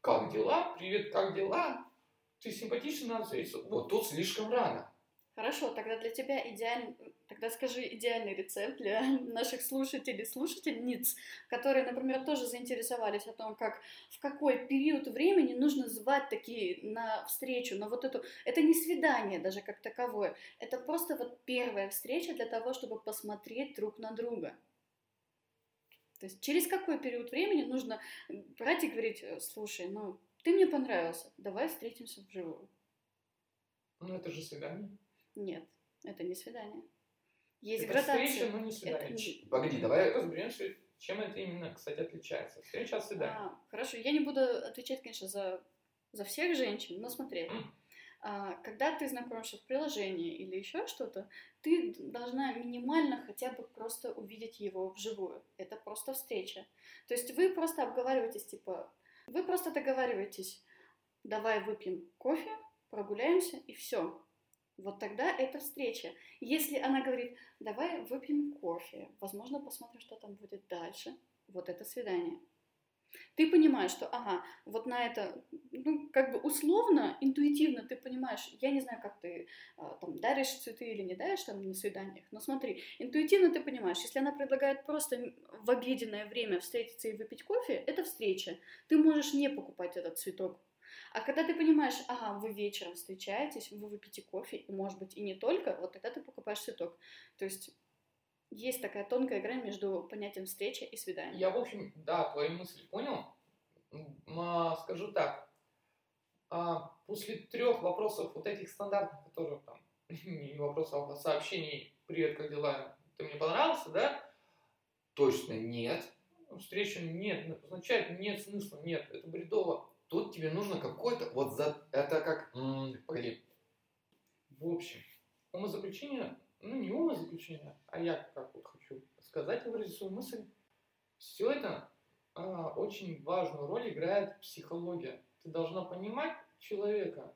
как дела? Привет, как дела? Ты симпатичный, надо встретиться. Вот тут слишком рано. Хорошо, тогда для тебя идеальный, тогда скажи идеальный рецепт для наших слушателей, слушательниц, которые, например, тоже заинтересовались о том, как в какой период времени нужно звать такие на встречу, на вот эту, это не свидание даже как таковое, это просто вот первая встреча для того, чтобы посмотреть друг на друга. То есть через какой период времени нужно брать и говорить, слушай, ну ты мне понравился, давай встретимся вживую. Ну, это же свидание. Нет, это не свидание. Есть это градация. встреча, но не Это свидание. не- Погоди, давай Разберемся, чем это именно, кстати, отличается. Встреча от свидания. А, хорошо, я не буду отвечать, конечно, за, за всех женщин, но смотри. А, когда ты знакомишься в приложении или еще что-то, ты должна минимально хотя бы просто увидеть его вживую. Это просто встреча. То есть вы просто обговариваетесь, типа, вы просто договариваетесь, давай выпьем кофе, прогуляемся и все. Вот тогда это встреча. Если она говорит, давай выпьем кофе, возможно, посмотрим, что там будет дальше, вот это свидание. Ты понимаешь, что, ага, вот на это, ну, как бы условно, интуитивно ты понимаешь, я не знаю, как ты а, там даришь цветы или не даришь там на свиданиях, но смотри, интуитивно ты понимаешь, если она предлагает просто в обеденное время встретиться и выпить кофе, это встреча. Ты можешь не покупать этот цветок. А когда ты понимаешь, ага, вы вечером встречаетесь, вы выпьете кофе, и может быть и не только, вот тогда ты покупаешь цветок. То есть есть такая тонкая грань между понятием встречи и свидания. Я, в общем, да, твою мысль понял. А, скажу так. А, после трех вопросов вот этих стандартных, которые там, не вопросов, а сообщений «Привет, как дела? Ты мне понравился, да?» Точно нет. Встреча нет, означает нет смысла, нет, это бредово. Тут тебе нужно какой-то, вот за, это как, погоди, В общем, умозаключение, ну не умозаключение, а я как вот хочу сказать и выразить свою мысль. Все это а, очень важную роль играет психология. Ты должна понимать человека.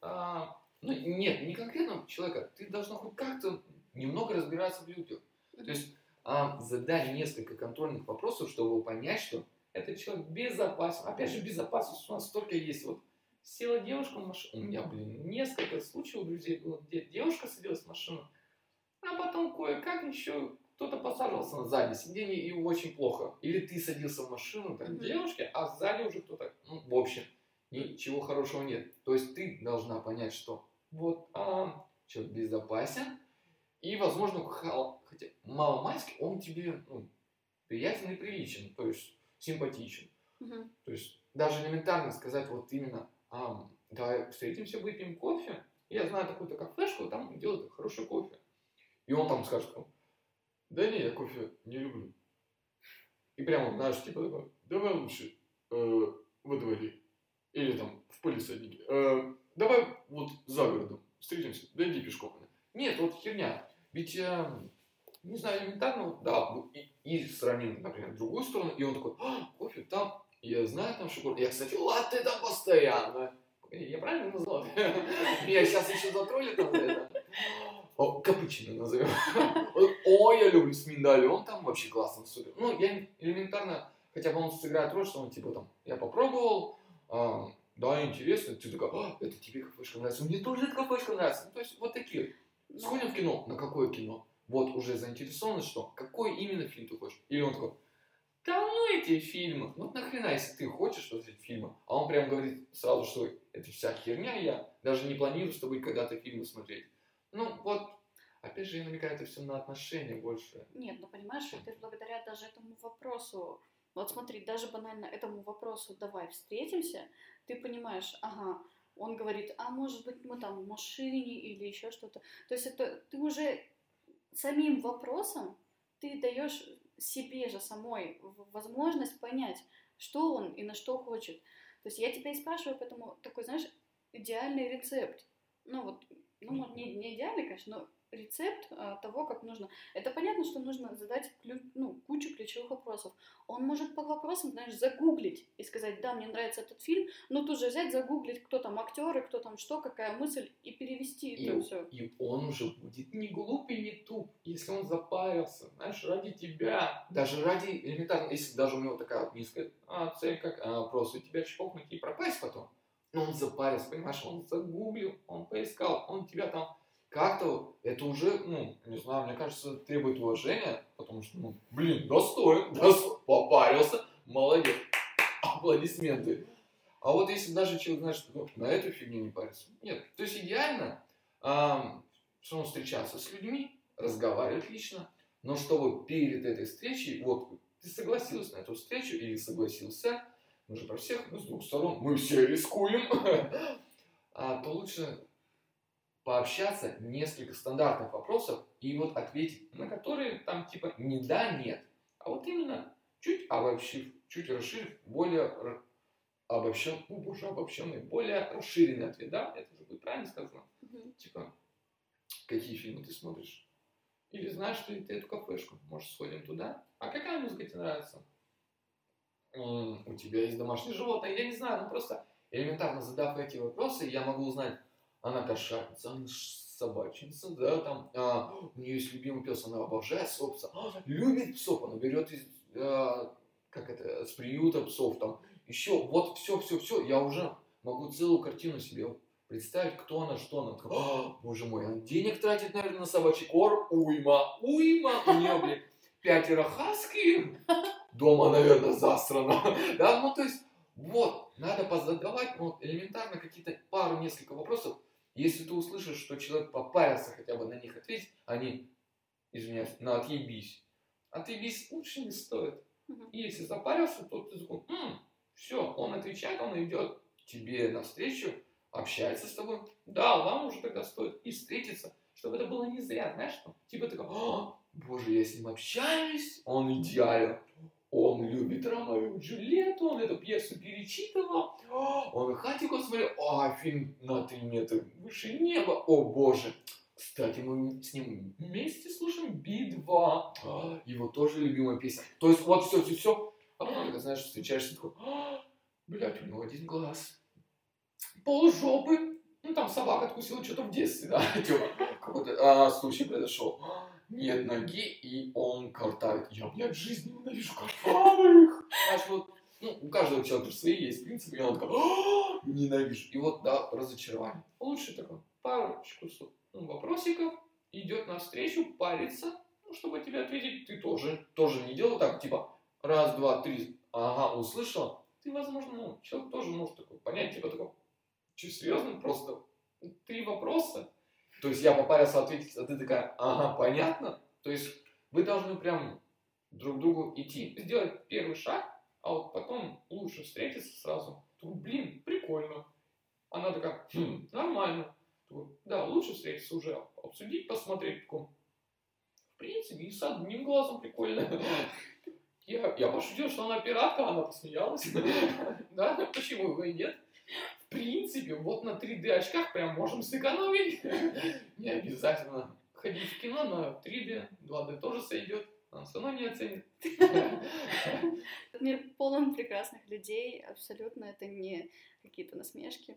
А, ну нет, не конкретно человека, ты должна хоть как-то немного разбираться в людях. То есть а, задай несколько контрольных вопросов, чтобы понять, что этот человек безопасен. Опять же, безопасность у нас столько есть. Вот села девушка в машину. У меня, блин, несколько случаев у друзей было, где девушка садилась в машину, потом кое-как еще кто-то посаживался на заднее сиденье и очень плохо. Или ты садился в машину, так, Мгм. девушке, а сзади уже кто-то. ну, в общем, ничего хорошего нет. То есть ты должна понять, что Вот, а, человек безопасен, и, возможно, хотя мало-мальски он тебе ну, приятен и приличен, то есть симпатичен. Мгм. То есть даже элементарно сказать вот именно, а, давай встретимся, выпьем кофе. я знаю такую-то кафешку, там делают хороший кофе. И он там скажет, ну, да не, я кофе не люблю. И прямо, знаешь, типа такой, давай лучше э, во дворе. Или там в палисаднике. Э, давай вот за городом встретимся, дойди пешком. Нет, вот херня. Ведь, э, не знаю, элементарно, да, ну, и, и сравним, например, другую сторону, и он такой, а, кофе там, я знаю там шоколад. Я, кстати, латте там постоянно. Я правильно назвал? Меня сейчас еще затроллят там за это. О, капучино назовем. О, я люблю с миндалем, там вообще классно, супер. Ну, я элементарно, хотя бы он сыграет роль, что он типа там, я попробовал, а, да, интересно, ты такой, «А, это тебе кафешка нравится, мне тоже эта кафешка нравится. Ну, то есть вот такие. Ну, Сходим в кино, на какое кино? Вот уже заинтересованность, что какой именно фильм ты хочешь. Или он такой, да ну эти фильмы, ну нахрена, если ты хочешь смотреть фильмы, а он прям говорит сразу, что это вся херня, я даже не планирую с тобой когда-то фильмы смотреть. Ну вот, опять же, я намекаю, это все на отношения больше. Нет, ну понимаешь, ты благодаря даже этому вопросу, вот смотри, даже банально этому вопросу «давай встретимся», ты понимаешь, ага, он говорит, а может быть мы там в машине или еще что-то. То есть это ты уже самим вопросом ты даешь себе же самой возможность понять, что он и на что хочет. То есть я тебя и спрашиваю, поэтому такой, знаешь, идеальный рецепт. Ну вот, ну, может, не, не идеальный, конечно, но рецепт а, того, как нужно. Это понятно, что нужно задать ключ, ну, кучу ключевых вопросов. Он может по вопросам, знаешь, загуглить и сказать, да, мне нравится этот фильм, но тут же взять, загуглить, кто там актеры, кто там что, какая мысль, и перевести это И, все. и он уже будет Не глупый, не туп, если он запарился, знаешь, ради тебя. даже ради элементарно, если даже у него такая вот низкая А цель как? а, просто Тебя чпокнуть и пропасть потом. Но он запарился, понимаешь, он загуглил, он поискал, он тебя там... как-то это уже, ну, не знаю, мне кажется, требует уважения, потому что, ну, блин, достоин, достоин, попарился, молодец, аплодисменты. А вот если даже человек, знаешь, ну, на эту фигню не парится, нет, то есть идеально, ам, что он встречаться с людьми, разговаривать лично, но чтобы перед этой встречей, вот, ты согласился на эту встречу или согласился, мы же про всех, ну, с двух сторон, мы все рискуем, а, то лучше пообщаться, несколько стандартных вопросов и вот ответить, На которые там типа не да, нет, а вот именно чуть обобщив, чуть расширив, более обобщен, ну, боже, обобщенный, более расширенный ответ, да? Это уже будет правильно сказано? Типа, какие фильмы ты смотришь? Или знаешь ты, ты эту кафешку? Может, сходим туда? А какая музыка тебе нравится? У тебя есть домашнее животное? Я не знаю, ну просто элементарно задав эти вопросы, я могу узнать, она кошатница, она собачница, да, там, а, у нее есть любимый пес, она обожает своего пса, а, любит псов, она берет из, а, как это, с приюта псов, там, еще, вот все, все, все, я уже могу целую картину себе представить, кто она, что она. «А, боже мой, она денег тратит, наверное, на собачий корм, уйма, уйма, у нее, блин, пятеро хаски, дома, наверное, засрано, да, ну, то есть, вот, надо позадавать, ну, элементарно какие-то пару, несколько вопросов, если ты услышишь, что человек попарился хотя бы на них ответить, они, извиняюсь, на отъебись. Отъебись лучше не стоит. И если запарился, то ты такой, все, он отвечает, он идет тебе навстречу, общается с тобой. Да, вам уже тогда стоит и встретиться, чтобы это было не зря, знаешь, что? Типа такой, «А, боже, я с ним общаюсь, он идеален. Он любит Ромео и Джульетту, он эту пьесу перечитывал, «А, он Хатико смотрел, а, фильм на три метра выше неба, о боже. Кстати, мы с ним вместе слушаем Би-2, «А, его тоже любимая песня. То есть вот все, все, все. А потом, когда, знаешь, встречаешься, такой, «А, блядь, у него один глаз. Пол жопы. Ну, там собака откусила что-то в детстве, да, типа, какой-то а, случай произошел. Нет ноги, и он картавит. Я, блядь, жизни ненавижу картавых. Знаешь, вот, ну, у каждого человека свои есть принципы, и он такой, «А, ненавижу. И вот, да, разочарование. Лучше такой парочку ну, вопросиков, идет навстречу, парится, ну, чтобы тебе ответить, ты тоже, тоже не делал так, типа, раз, два, три, ага, услышал, ты, возможно, ну, человек тоже может такой понять, типа, такой, что, серьезно, просто три вопроса, то есть я попарился ответить, а ты такая, ага, понятно, то есть вы должны прям друг другу идти, сделать первый шаг, а вот потом лучше встретиться сразу, Такой, блин, прикольно, она такая, «Хм, нормально, Такой, да, лучше встретиться уже, обсудить, посмотреть, такой, в принципе, и с одним глазом прикольно. Я, я пошутил, что она пиратка, она посмеялась. Да, почему бы и нет? В принципе, вот на 3D очках прям можем сэкономить. Не обязательно ходить в кино на 3D, 2D тоже сойдет. Она все равно не оценит. Мир полон прекрасных людей, абсолютно это не какие-то насмешки.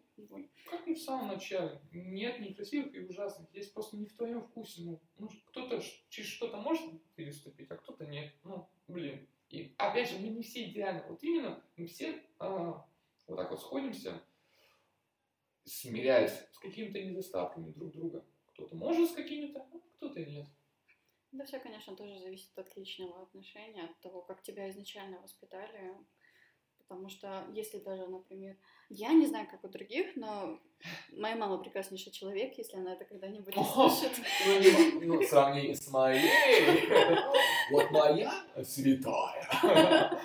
Как и в самом начале. Нет некрасивых и ужасных. Есть просто не в твоем вкусе. Ну, ну, кто-то через что-то может переступить, а кто-то нет. Ну, блин. И опять же, мы не все идеальны. Вот именно мы все а, вот так вот сходимся, смиряясь с какими-то недостатками друг друга. Кто-то может с какими-то, а кто-то нет. Да все, конечно, тоже зависит от личного отношения, от того, как тебя изначально воспитали. Потому что если даже, например, я не знаю, как у других, но моя мама прекраснейший человек, если она это когда-нибудь услышит. Ну, ну, в сравнении с моей, вот моя святая.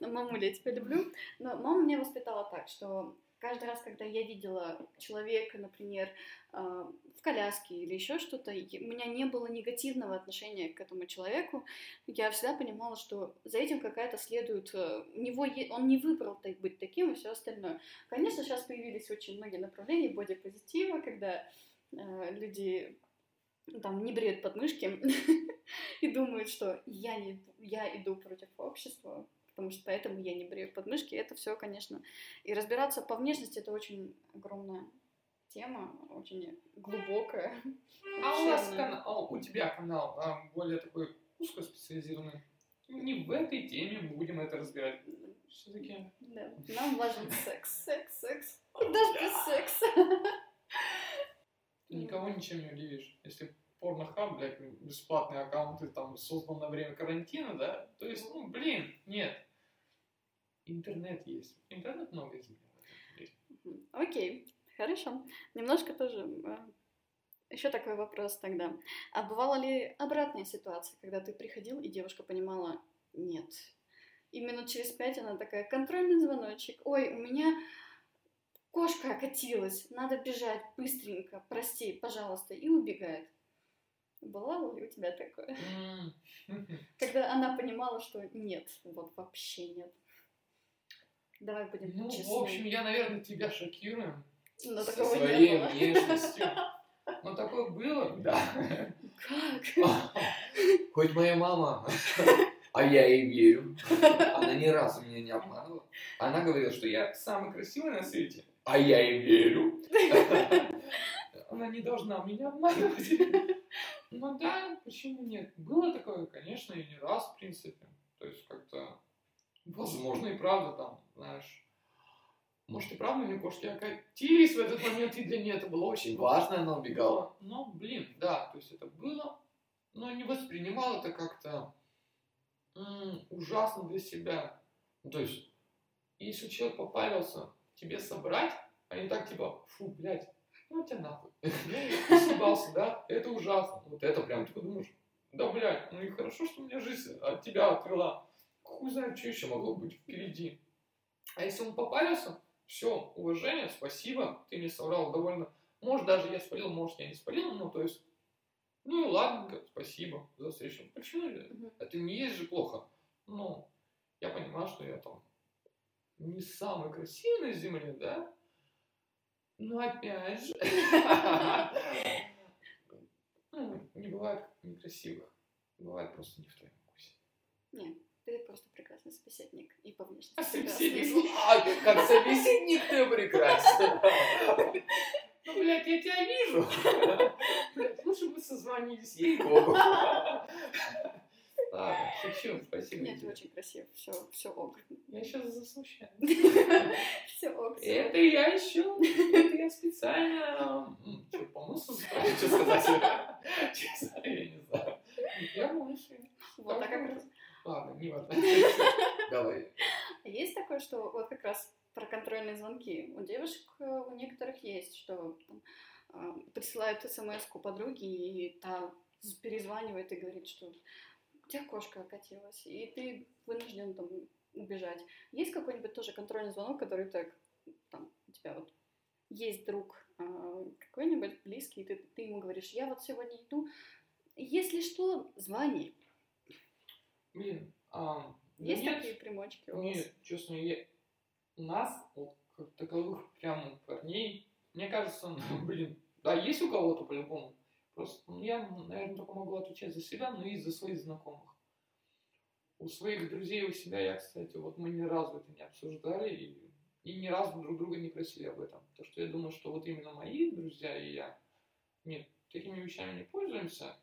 Мамуля, я тебя люблю. Но мама меня воспитала так, что каждый раз, когда я видела человека, например, э, в коляске или еще что-то, у меня не было негативного отношения к этому человеку, я всегда понимала, что за этим какая-то следует... э, У него е- он не выбрал так быть таким и все остальное. Конечно, сейчас появились очень многие направления бодипозитива, когда э, люди там не бреют подмышки и думают, что я, не, я иду против общества, потому что поэтому я не брею подмышки. Это все, конечно. И разбираться по внешности это очень огромная тема, очень глубокая. А у нас канал, у тебя канал а, более такой узкоспециализированный. Не в этой теме мы будем это разбирать. Все-таки Да. Нам важен секс, секс, секс. Даже без секса. ты никого ничем не удивишь. Если порнохаб, блядь, бесплатный аккаунт и там создан на время карантина, да, то есть, ну, блин, нет. Интернет есть. Интернет много. Мгм. Окей, хорошо. Немножко тоже еще такой вопрос тогда. А бывала ли обратная ситуация, когда ты приходил, и девушка понимала, нет. И минут через пять она такая, контрольный звоночек. Ой, у меня кошка окатилась, надо бежать быстренько, прости, пожалуйста, и убегает. Бывало ли у тебя такое? Когда она понимала, что нет, вот вообще нет. Давай будем Ну, честны. в общем, я, наверное, тебя шокирую Но со такого не своей было. внешностью. Но такое было? Да. Как? Хоть моя мама, а я ей верю, она ни разу меня не обманывала. Она говорила, что я Самый красивый на свете. а я ей верю. Она не должна меня обманывать. Ну да, почему нет? Было такое, конечно, и не раз, в принципе. То есть как-то, возможно, и правда там, знаешь, может и правда мне кошки окатились в этот момент, и для нее это было очень важно, она убегала. Но, блин, да, то есть это было, но не воспринимал это как-то м, ужасно для себя. Ну, то есть, если человек попарился тебе собрать, а не так типа, фу, блядь, ну тебя нахуй. Ты съебался, да? Это ужасно. Вот это прям, ты думаешь, да, блядь, ну и хорошо, что меня жизнь от тебя отвела. Хуй знает, что еще могло быть впереди. А если он попарился, все, уважение, спасибо, ты не соврал довольно. Может, даже я спалил, может, я не спалил, ну, то есть, ну и ладно, спасибо за встречу. Почему? Мгм. Это не есть же плохо. Ну, я понимаю, что я там не самый красивый на земле, да? Но опять же, ну, не бывает некрасивых. Бывает просто не в твоем вкусе. Нет, ты просто прекрасный собеседник и по внешности. А прекрасный. собеседник, А, как собеседник ты прекрасен. ну, блядь, я тебя вижу. Лучше бы созвонились. Ей-богу. Ладно, шучу, спасибо. Нет, тебе. очень красив, все, все ок. Я сейчас засмущаю. Все ок. Это я еще, это я специально, что, помылся, что сказать? Честно, я не знаю. Я мылся. Вот, а как раз. Ладно, не важно. Давай. Есть такое, что вот как раз про контрольные звонки. У девушек, э, у некоторых есть, что а, присылают смс-ку подруге, и та перезванивает и говорит, что тебя кошка окатилась, и ты вынужден там убежать. Есть какой-нибудь тоже контрольный звонок, который так, там, у тебя вот есть друг а, какой-нибудь близкий, и ты, ты ему говоришь, я вот сегодня иду, если что, звони. Блин, а, да Есть нет, такие примочки у вас? Нет, честно, я... у нас, вот, как таковых прям парней, мне кажется, ну, блин, да, есть у кого-то по-любому. Просто ну, я, наверное, только могу отвечать за себя, но и за своих знакомых. У своих друзей, у себя я, кстати, вот мы ни разу это не обсуждали и, и ни разу друг друга не просили об этом. Так что я думаю, что вот именно мои друзья и я, нет, такими вещами не пользуемся.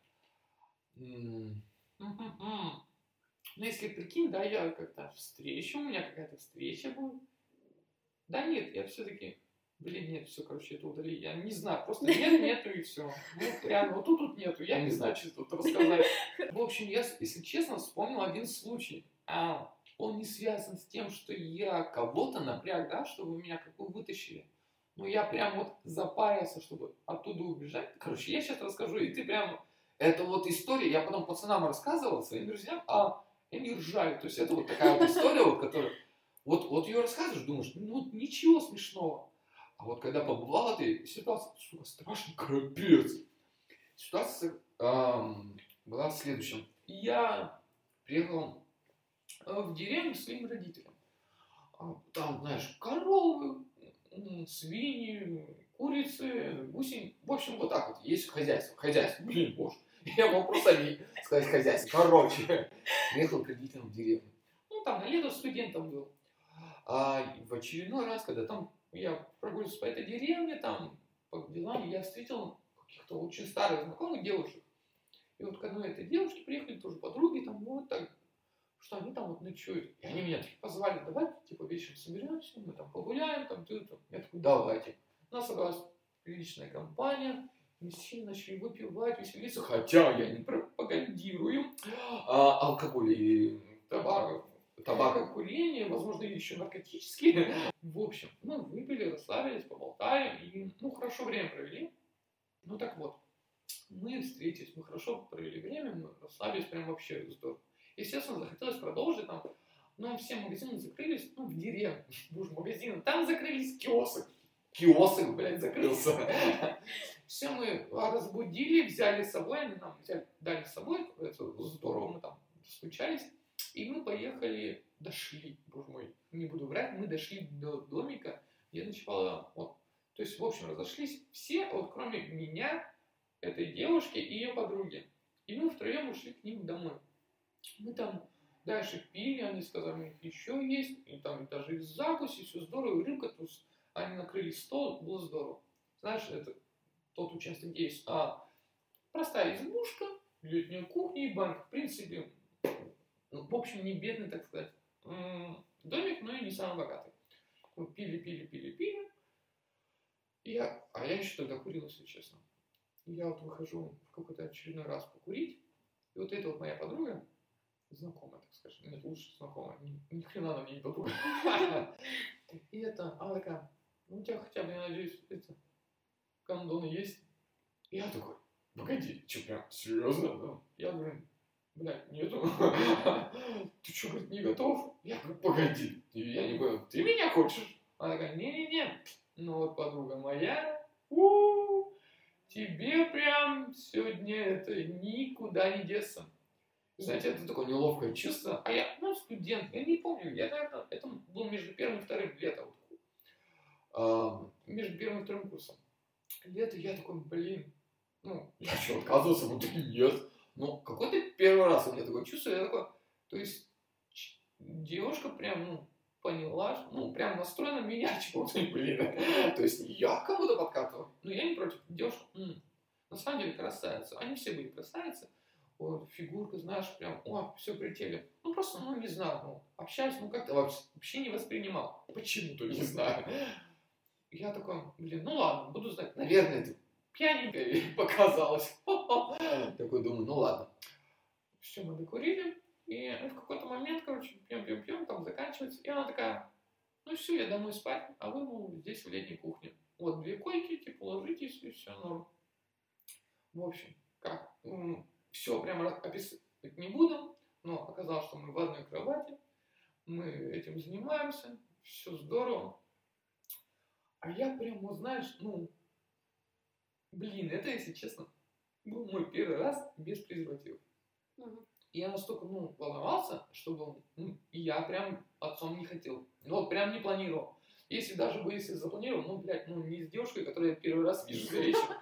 Мгм. Ну, если прикинь, да, я как-то встреча, у меня какая-то встреча будет. Да нет, я все-таки, блин, нет, все, короче, это удали. Я не знаю, просто нет, нету и все. Ну, реально, вот тут, тут нету, я не знаю, что тут рассказать. В общем, я, если честно, вспомнил один случай. А, он не связан с тем, что я кого-то напряг, да, чтобы меня как бы вытащили. Но я прям вот запарился, чтобы оттуда убежать. Короче, я сейчас расскажу, и ты прям это вот история, я потом пацанам рассказывал, своим друзьям, а они ржали. То есть это вот такая вот история, вот, которая... Вот, вот ее рассказываешь, думаешь, ну вот ничего смешного. А вот когда побывал в этой ситуации, сука, страшный капец. Ситуация ам, была в следующем. Я приехал э, в деревню к своим родителям. А, Там, знаешь, коровы, свиньи, курицы, гусень. В общем, вот так вот. Есть хозяйство. Хозяйство. Блин, боже. Я мог просто не сказать хозяйство. Короче, приехал к родителям в деревню. Ну, там на лето студентом был. А в очередной раз, когда там я прогуливался по этой деревне, там по делам, я встретил каких-то очень старых знакомых девушек. И вот к одной этой девушке приехали тоже подруги, там, вот так, что они там вот ночуют. И они меня типа, позвали, давай, типа, вечером соберемся, мы там погуляем, там, ты, там. Я такой, давайте. У нас собралась приличная компания, мы сильно начали выпивать, веселиться, хотя я не пропагандирую а, алкоголь и табак, табакокурение, возможно, еще наркотические. В общем, мы выпили, расслабились, поболтали и, ну, хорошо время провели. Ну, так вот, мы встретились, мы хорошо провели время, мы расслабились, прям вообще здорово. Естественно, захотелось продолжить там, но все магазины закрылись, ну, в деревне, боже, магазины, там закрылись киосок. киоск, блядь, закрылся. Все мы разбудили, взяли с собой, нам взяли, дали с собой, это здорово, мы там стучались, и мы поехали, дошли, боже мой, не буду врать, мы дошли до домика, где ночевала, вот, то есть, в общем, разошлись все, вот кроме меня, этой девушки и ее подруги. И мы втроем ушли к ним домой. Мы там дальше пили, они сказали, у них еще есть, и там даже из закуси, все здорово, рыбка, то они накрыли стол, было здорово. Знаешь, это тот участок, есть а, простая избушка, летняя кухня и банк. В принципе, ну, в общем, не бедный, так сказать, домик, но и не самый богатый. Пили, пили, пили, пили. И я, а я еще тогда курил, если честно. Я вот выхожу в какой-то очередной раз покурить, и вот эта вот моя подруга, знакомая, так скажем, нет, лучше знакомая, ни, ни хрена она мне не подруга. И это, она такая, ну у тебя хотя бы, я надеюсь, это, кондоны есть? И я такой, погоди, что прям, серьезно? Я говорю, блядь, нету. Ты что, говорит, не готов? Я говорю, погоди, я не понял, ты меня хочешь? Она такая, не-не-не, ну вот подруга моя, у тебе прям сегодня это никуда не деться. Знаете, это такое неловкое чувство. А я, ну, студент, я не помню, я, наверное, это был между первым и вторым летом. А, между первым и вторым курсом. Лето я такой, блин, ну, я что, отказывался? Вот нет. Ну, какой-то первый раз у меня такое чувство, я такой, то есть, девушка прям, ну, поняла, ну, прям настроена меня чего-то, блин. То есть, я кому-то подкатываю. Ну, я не против. Девушка, м-м, на самом деле, красавица. Они все были красавицы вот, фигурка, знаешь, прям, о, все прилетели. Ну, просто, ну, не знаю, ну, общаюсь, ну, как-то вообще, вообще не воспринимал. Почему-то, не знаю. Я такой, блин, ну ладно, буду знать. Наверное, это пьяненькая показалось. Такой думаю, ну ладно. Все, мы докурили. И в какой-то момент, короче, пьем-пьем-пьем, там заканчивается. И она такая, ну все, я домой спать, а вы, мол, здесь в летней кухне. Вот две койки, типа, ложитесь, и все норм. В общем, как, все прямо описывать не буду, но оказалось, что мы в одной кровати, мы этим занимаемся, все здорово. А я прям, вот знаешь, ну, блин, это, если честно, был мой первый раз без презерватива. Угу. И я настолько, ну, волновался, чтобы, ну, и я прям отцом не хотел. Ну, вот прям не планировал. Если даже бы, если запланировал, ну, блядь, ну, не с девушкой, которую я первый раз вижу за вечер.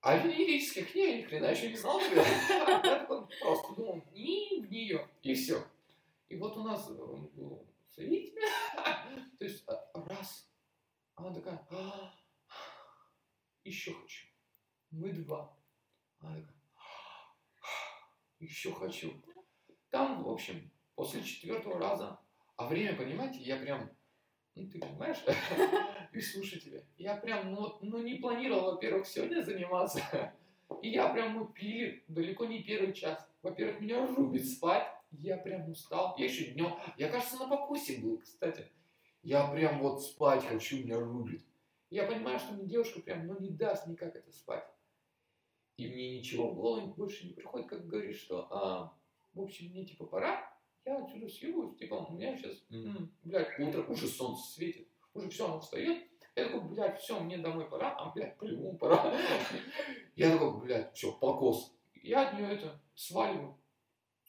А юридических я ни хрена еще не знал. Я просто думал, не в нее, и все. И вот у нас э, был целитель, то есть а, раз, она такая, «А, еще хочу. Мы два. Она такая, еще хочу. Там, в общем, после четвертого раза, а время, понимаете, я прям ну, ты понимаешь? И слушатели. Я прям, ну, ну не планировал, во-первых, сегодня заниматься. И я прям, мы пили далеко не первый час. Во-первых, меня рубит спать. Я прям устал. Я еще днем, я, кажется, на покусе был, кстати. Я прям вот спать хочу, меня рубит. Я понимаю, что мне девушка прям, ну, не даст никак это спать. И мне ничего в голову больше не приходит, как говоришь, что, а, в общем, мне типа пора, я отсюда съебываюсь, типа, у меня сейчас, м-м, блядь, утро, уже солнце светит, уже все, оно встает. Я такой, блядь, все, мне домой пора, а, блядь, по-любому пора. Я такой, блядь, все, покос. Я от нее это сваливаю.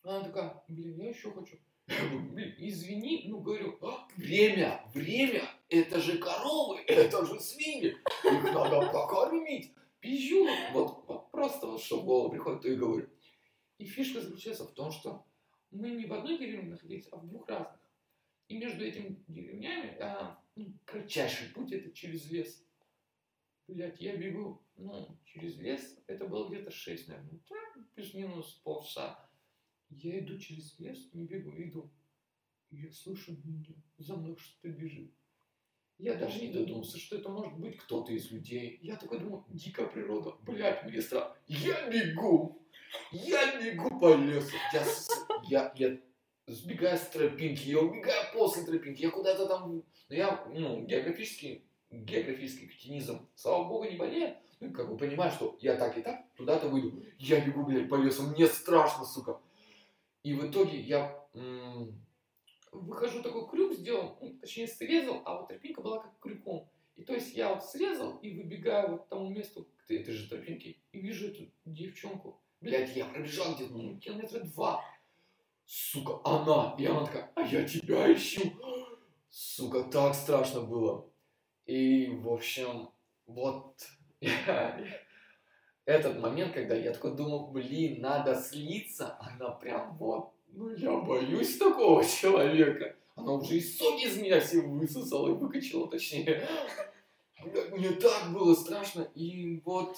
Она такая, блин, я еще хочу. Блин, извини, ну говорю, «А, время, время, это же коровы, это же свиньи, их надо покормить. Пизжу, вот, вот просто вот что в голову приходит, то и говорю. И фишка заключается в том, что мы не в одной деревне находились, а в двух разных. И между этими деревнями а, ну, кратчайший путь это через лес. Блять, я бегу, ну, через лес, это было где-то 6, наверное, плюс-минус полчаса. Я иду через лес, не бегу, иду. И я слышу, за мной что-то бежит. Я даже не додумался, что это может быть кто-то из людей. Я такой думаю, дикая природа, блядь, мне страшно. Я бегу, я бегу по лесу. Я, я, я сбегаю с тропинки, я убегаю после тропинки, я куда-то там... Ну, я, ну, географический, географический кретинизм, слава богу, не болеет. Ну, как бы понимаю, что я так и так туда-то выйду. Я бегу, блядь, по лесу, мне страшно, сука. И в итоге я м- выхожу такой крюк сделал, ну, точнее срезал, а вот тропинка была как крюком. И есть я вот срезал и выбегаю вот к тому месту, к этой же тропинке, и вижу эту девчонку. Блядь, я пробежал где-то, ну, километра два. Сука, она. И она такая, а я тебя ищу. Сука, так страшно было. И, в общем, вот этот момент, когда я такой думал, блин, надо слиться, она прям вот, ну я боюсь такого человека. Она уже и сок из меня все высосала и выкачала, точнее. Мне так было страшно. И вот,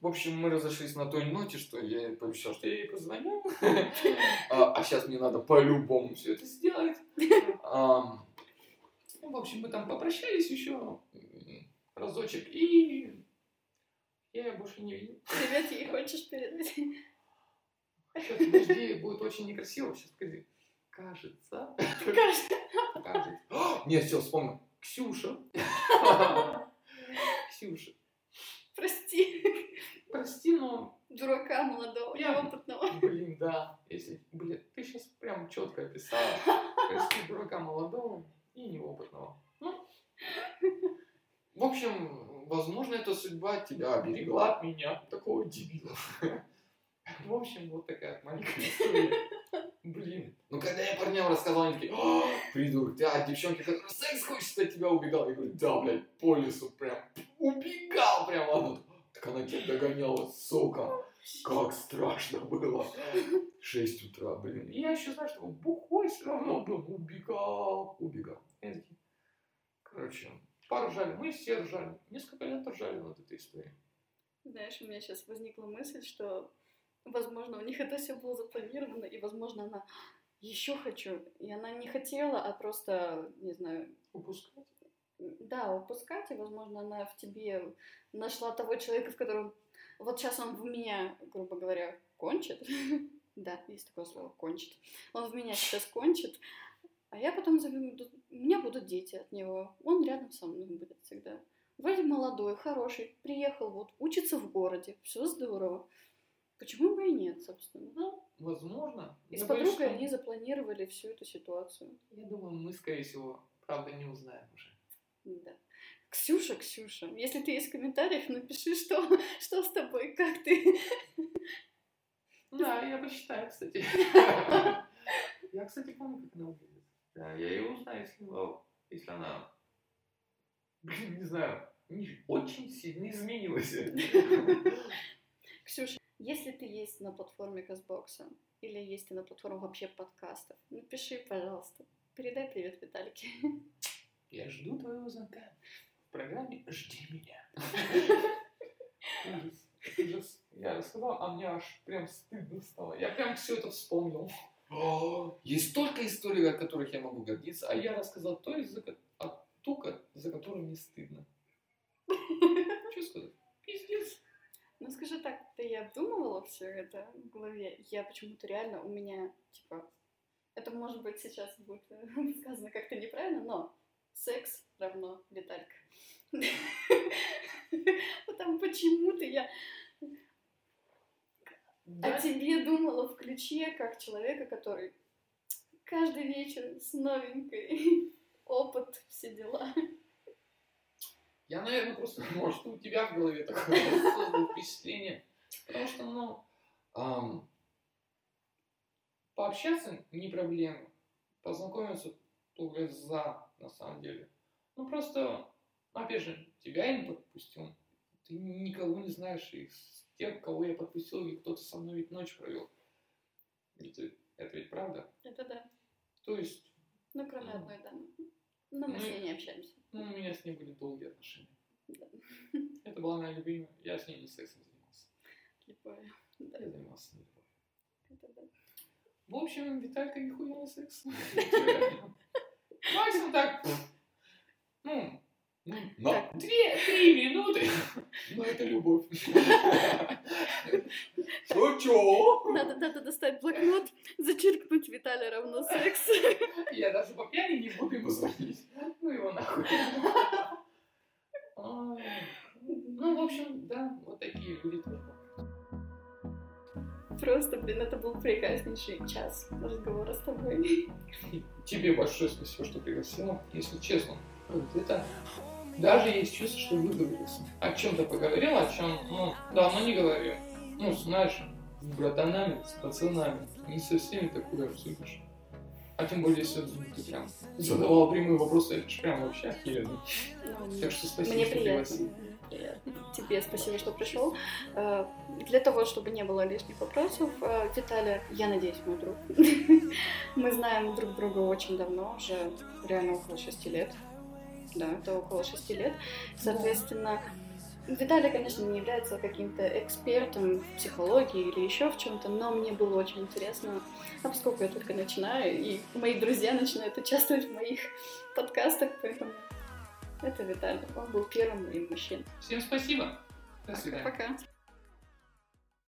в общем, мы разошлись на той ноте, что я пообещал, что я ей позвоню. А, а сейчас мне надо по-любому все это сделать. Ну, в общем, мы там попрощались еще разочек, и я ее больше не видел. Привет, ей хочешь передать? Подожди, будет очень некрасиво. Сейчас, подожди. Кажется. Кажется. Кажется. Нет, все, вспомнил. Ксюша. Ксюша. Прости. Прости, но, Дурака молодого, Я- неопытного. блин, да. Если, блин, ты сейчас прям четко описала. Прости, дурака молодого и неопытного. Ну, В общем, возможно, эта судьба тебя оберегла от меня, такого дебила. в общем, вот такая маленькая история. Блин. Ну, когда я парням рассказал, они такие, «А, придурок, от девчонки, которая секс хочет от тебя убегал. Я говорю, да, блядь, по лесу прям убегал прям. Она, так она тебя догоняла, сука. Как страшно было. Шесть утра, блин. Я еще знаю, что бухой все равно был. Убегал. Убегал. Короче, поржали. Мы все ржали. Несколько лет ржали над этой историей. Знаешь, у меня сейчас возникла мысль, что, возможно, у них это все было запланировано, и, возможно, она еще хочу. И она не хотела, а просто, не знаю, Упускать. да, упускать, и, возможно, она в тебе нашла того человека, в котором... Вот сейчас он в меня, грубо говоря, кончит. Да, есть такое слово, кончит. Он в меня сейчас кончит, а я потом. У меня будут дети от него. Он рядом со мной будет всегда. Вроде молодой, хороший, приехал вот, учится в городе, все здорово. Почему бы и нет, собственно? Ну, возможно. И с Я боюсь, подругой что- они запланировали всю эту ситуацию. Я думаю, мы, скорее всего, правда, не узнаем уже. Да. Ксюша, Ксюша, если ты есть в комментариях, напиши, что, что с тобой, как ты. Да, я почитаю, кстати. Я, кстати, помню, как она выглядит. Да, я ее узнаю, если, она- если она, блин, не знаю, очень сильно изменилась. Ксюша, если ты есть на платформе Казбокса или есть ты на платформе вообще подкастов, напиши, пожалуйста. Передай привет Виталике. Я жду твоего звонка в программе «Жди меня». Ужас, ужас. Я рассказал, а мне аж прям стыдно стало. Я прям все это вспомнил. О, Есть столько историй, от которых я могу гордиться, А я... рассказал то, из-за а ту, за которую мне стыдно. Что сказать? Пиздец. Ну скажи так, ты я обдумывала все это в голове. Я почему-то реально у меня, типа, это может быть сейчас будет э, сказано как-то неправильно, но секс равно Виталька. Потому почему-то я о тебе думала в ключе, как человека, который каждый вечер с новенькой, опыт, все дела. Я, наверное, просто, может, у тебя в голове такое впечатление. Потому что, ну, ам, пообщаться не проблема. Познакомиться только за, на самом деле. Ну, просто, опять же, тебя я не подпустил. Ты никого не знаешь из тех, кого я подпустил, и кто-то со мной ведь ночь провел. Это, это ведь правда. Это да. То есть, Ну, кроме одной дамы. Но мы с Ну, ней не общаемся. Ну, у меня с ней были долгие отношения. Да. Это была моя любимая. Я с ней не сексом занимался. Слепая. Да, Я занимался с ней любовью. это да. В общем, Виталька нихуя не секс. Максимум так, ну, Но Так. две-три минуты. но это любовь. Шучу. Надо, надо достать блокнот, зачеркнуть Виталий равно секс. Я даже по пьяни не буду ему звонить. Ну его нахуй. Ай. Ну, в общем, да, вот такие тоже. Просто, блин, это был прекраснейший час разговора с тобой. Тебе большое спасибо, что пригласила. Если честно, это даже есть чувство, что выговорился. О чем-то поговорил, о чем, ну, давно не говорил. Ну, знаешь, с братанами, с пацанами. Не со всеми такое обсудишь. А тем более, если ты прям задавала прямые вопросы, это же прям вообще охеренно. Ну, Так что спасибо, Мне что приятно. пригласил. приятно. Тебе спасибо, что пришел. Э, Для того, чтобы не было лишних вопросов, э, Виталий, я надеюсь, мой друг. Мы знаем друг друга очень давно, уже реально около шести лет. Да, это около шести лет. Соответственно, Виталий, конечно, не является каким-то экспертом в психологии или еще в чем-то, но мне было очень интересно, а поскольку я только начинаю, и мои друзья начинают участвовать в моих подкастах, поэтому это Виталий. Он был первым моим мужчиной. Всем спасибо. До свидания. Пока.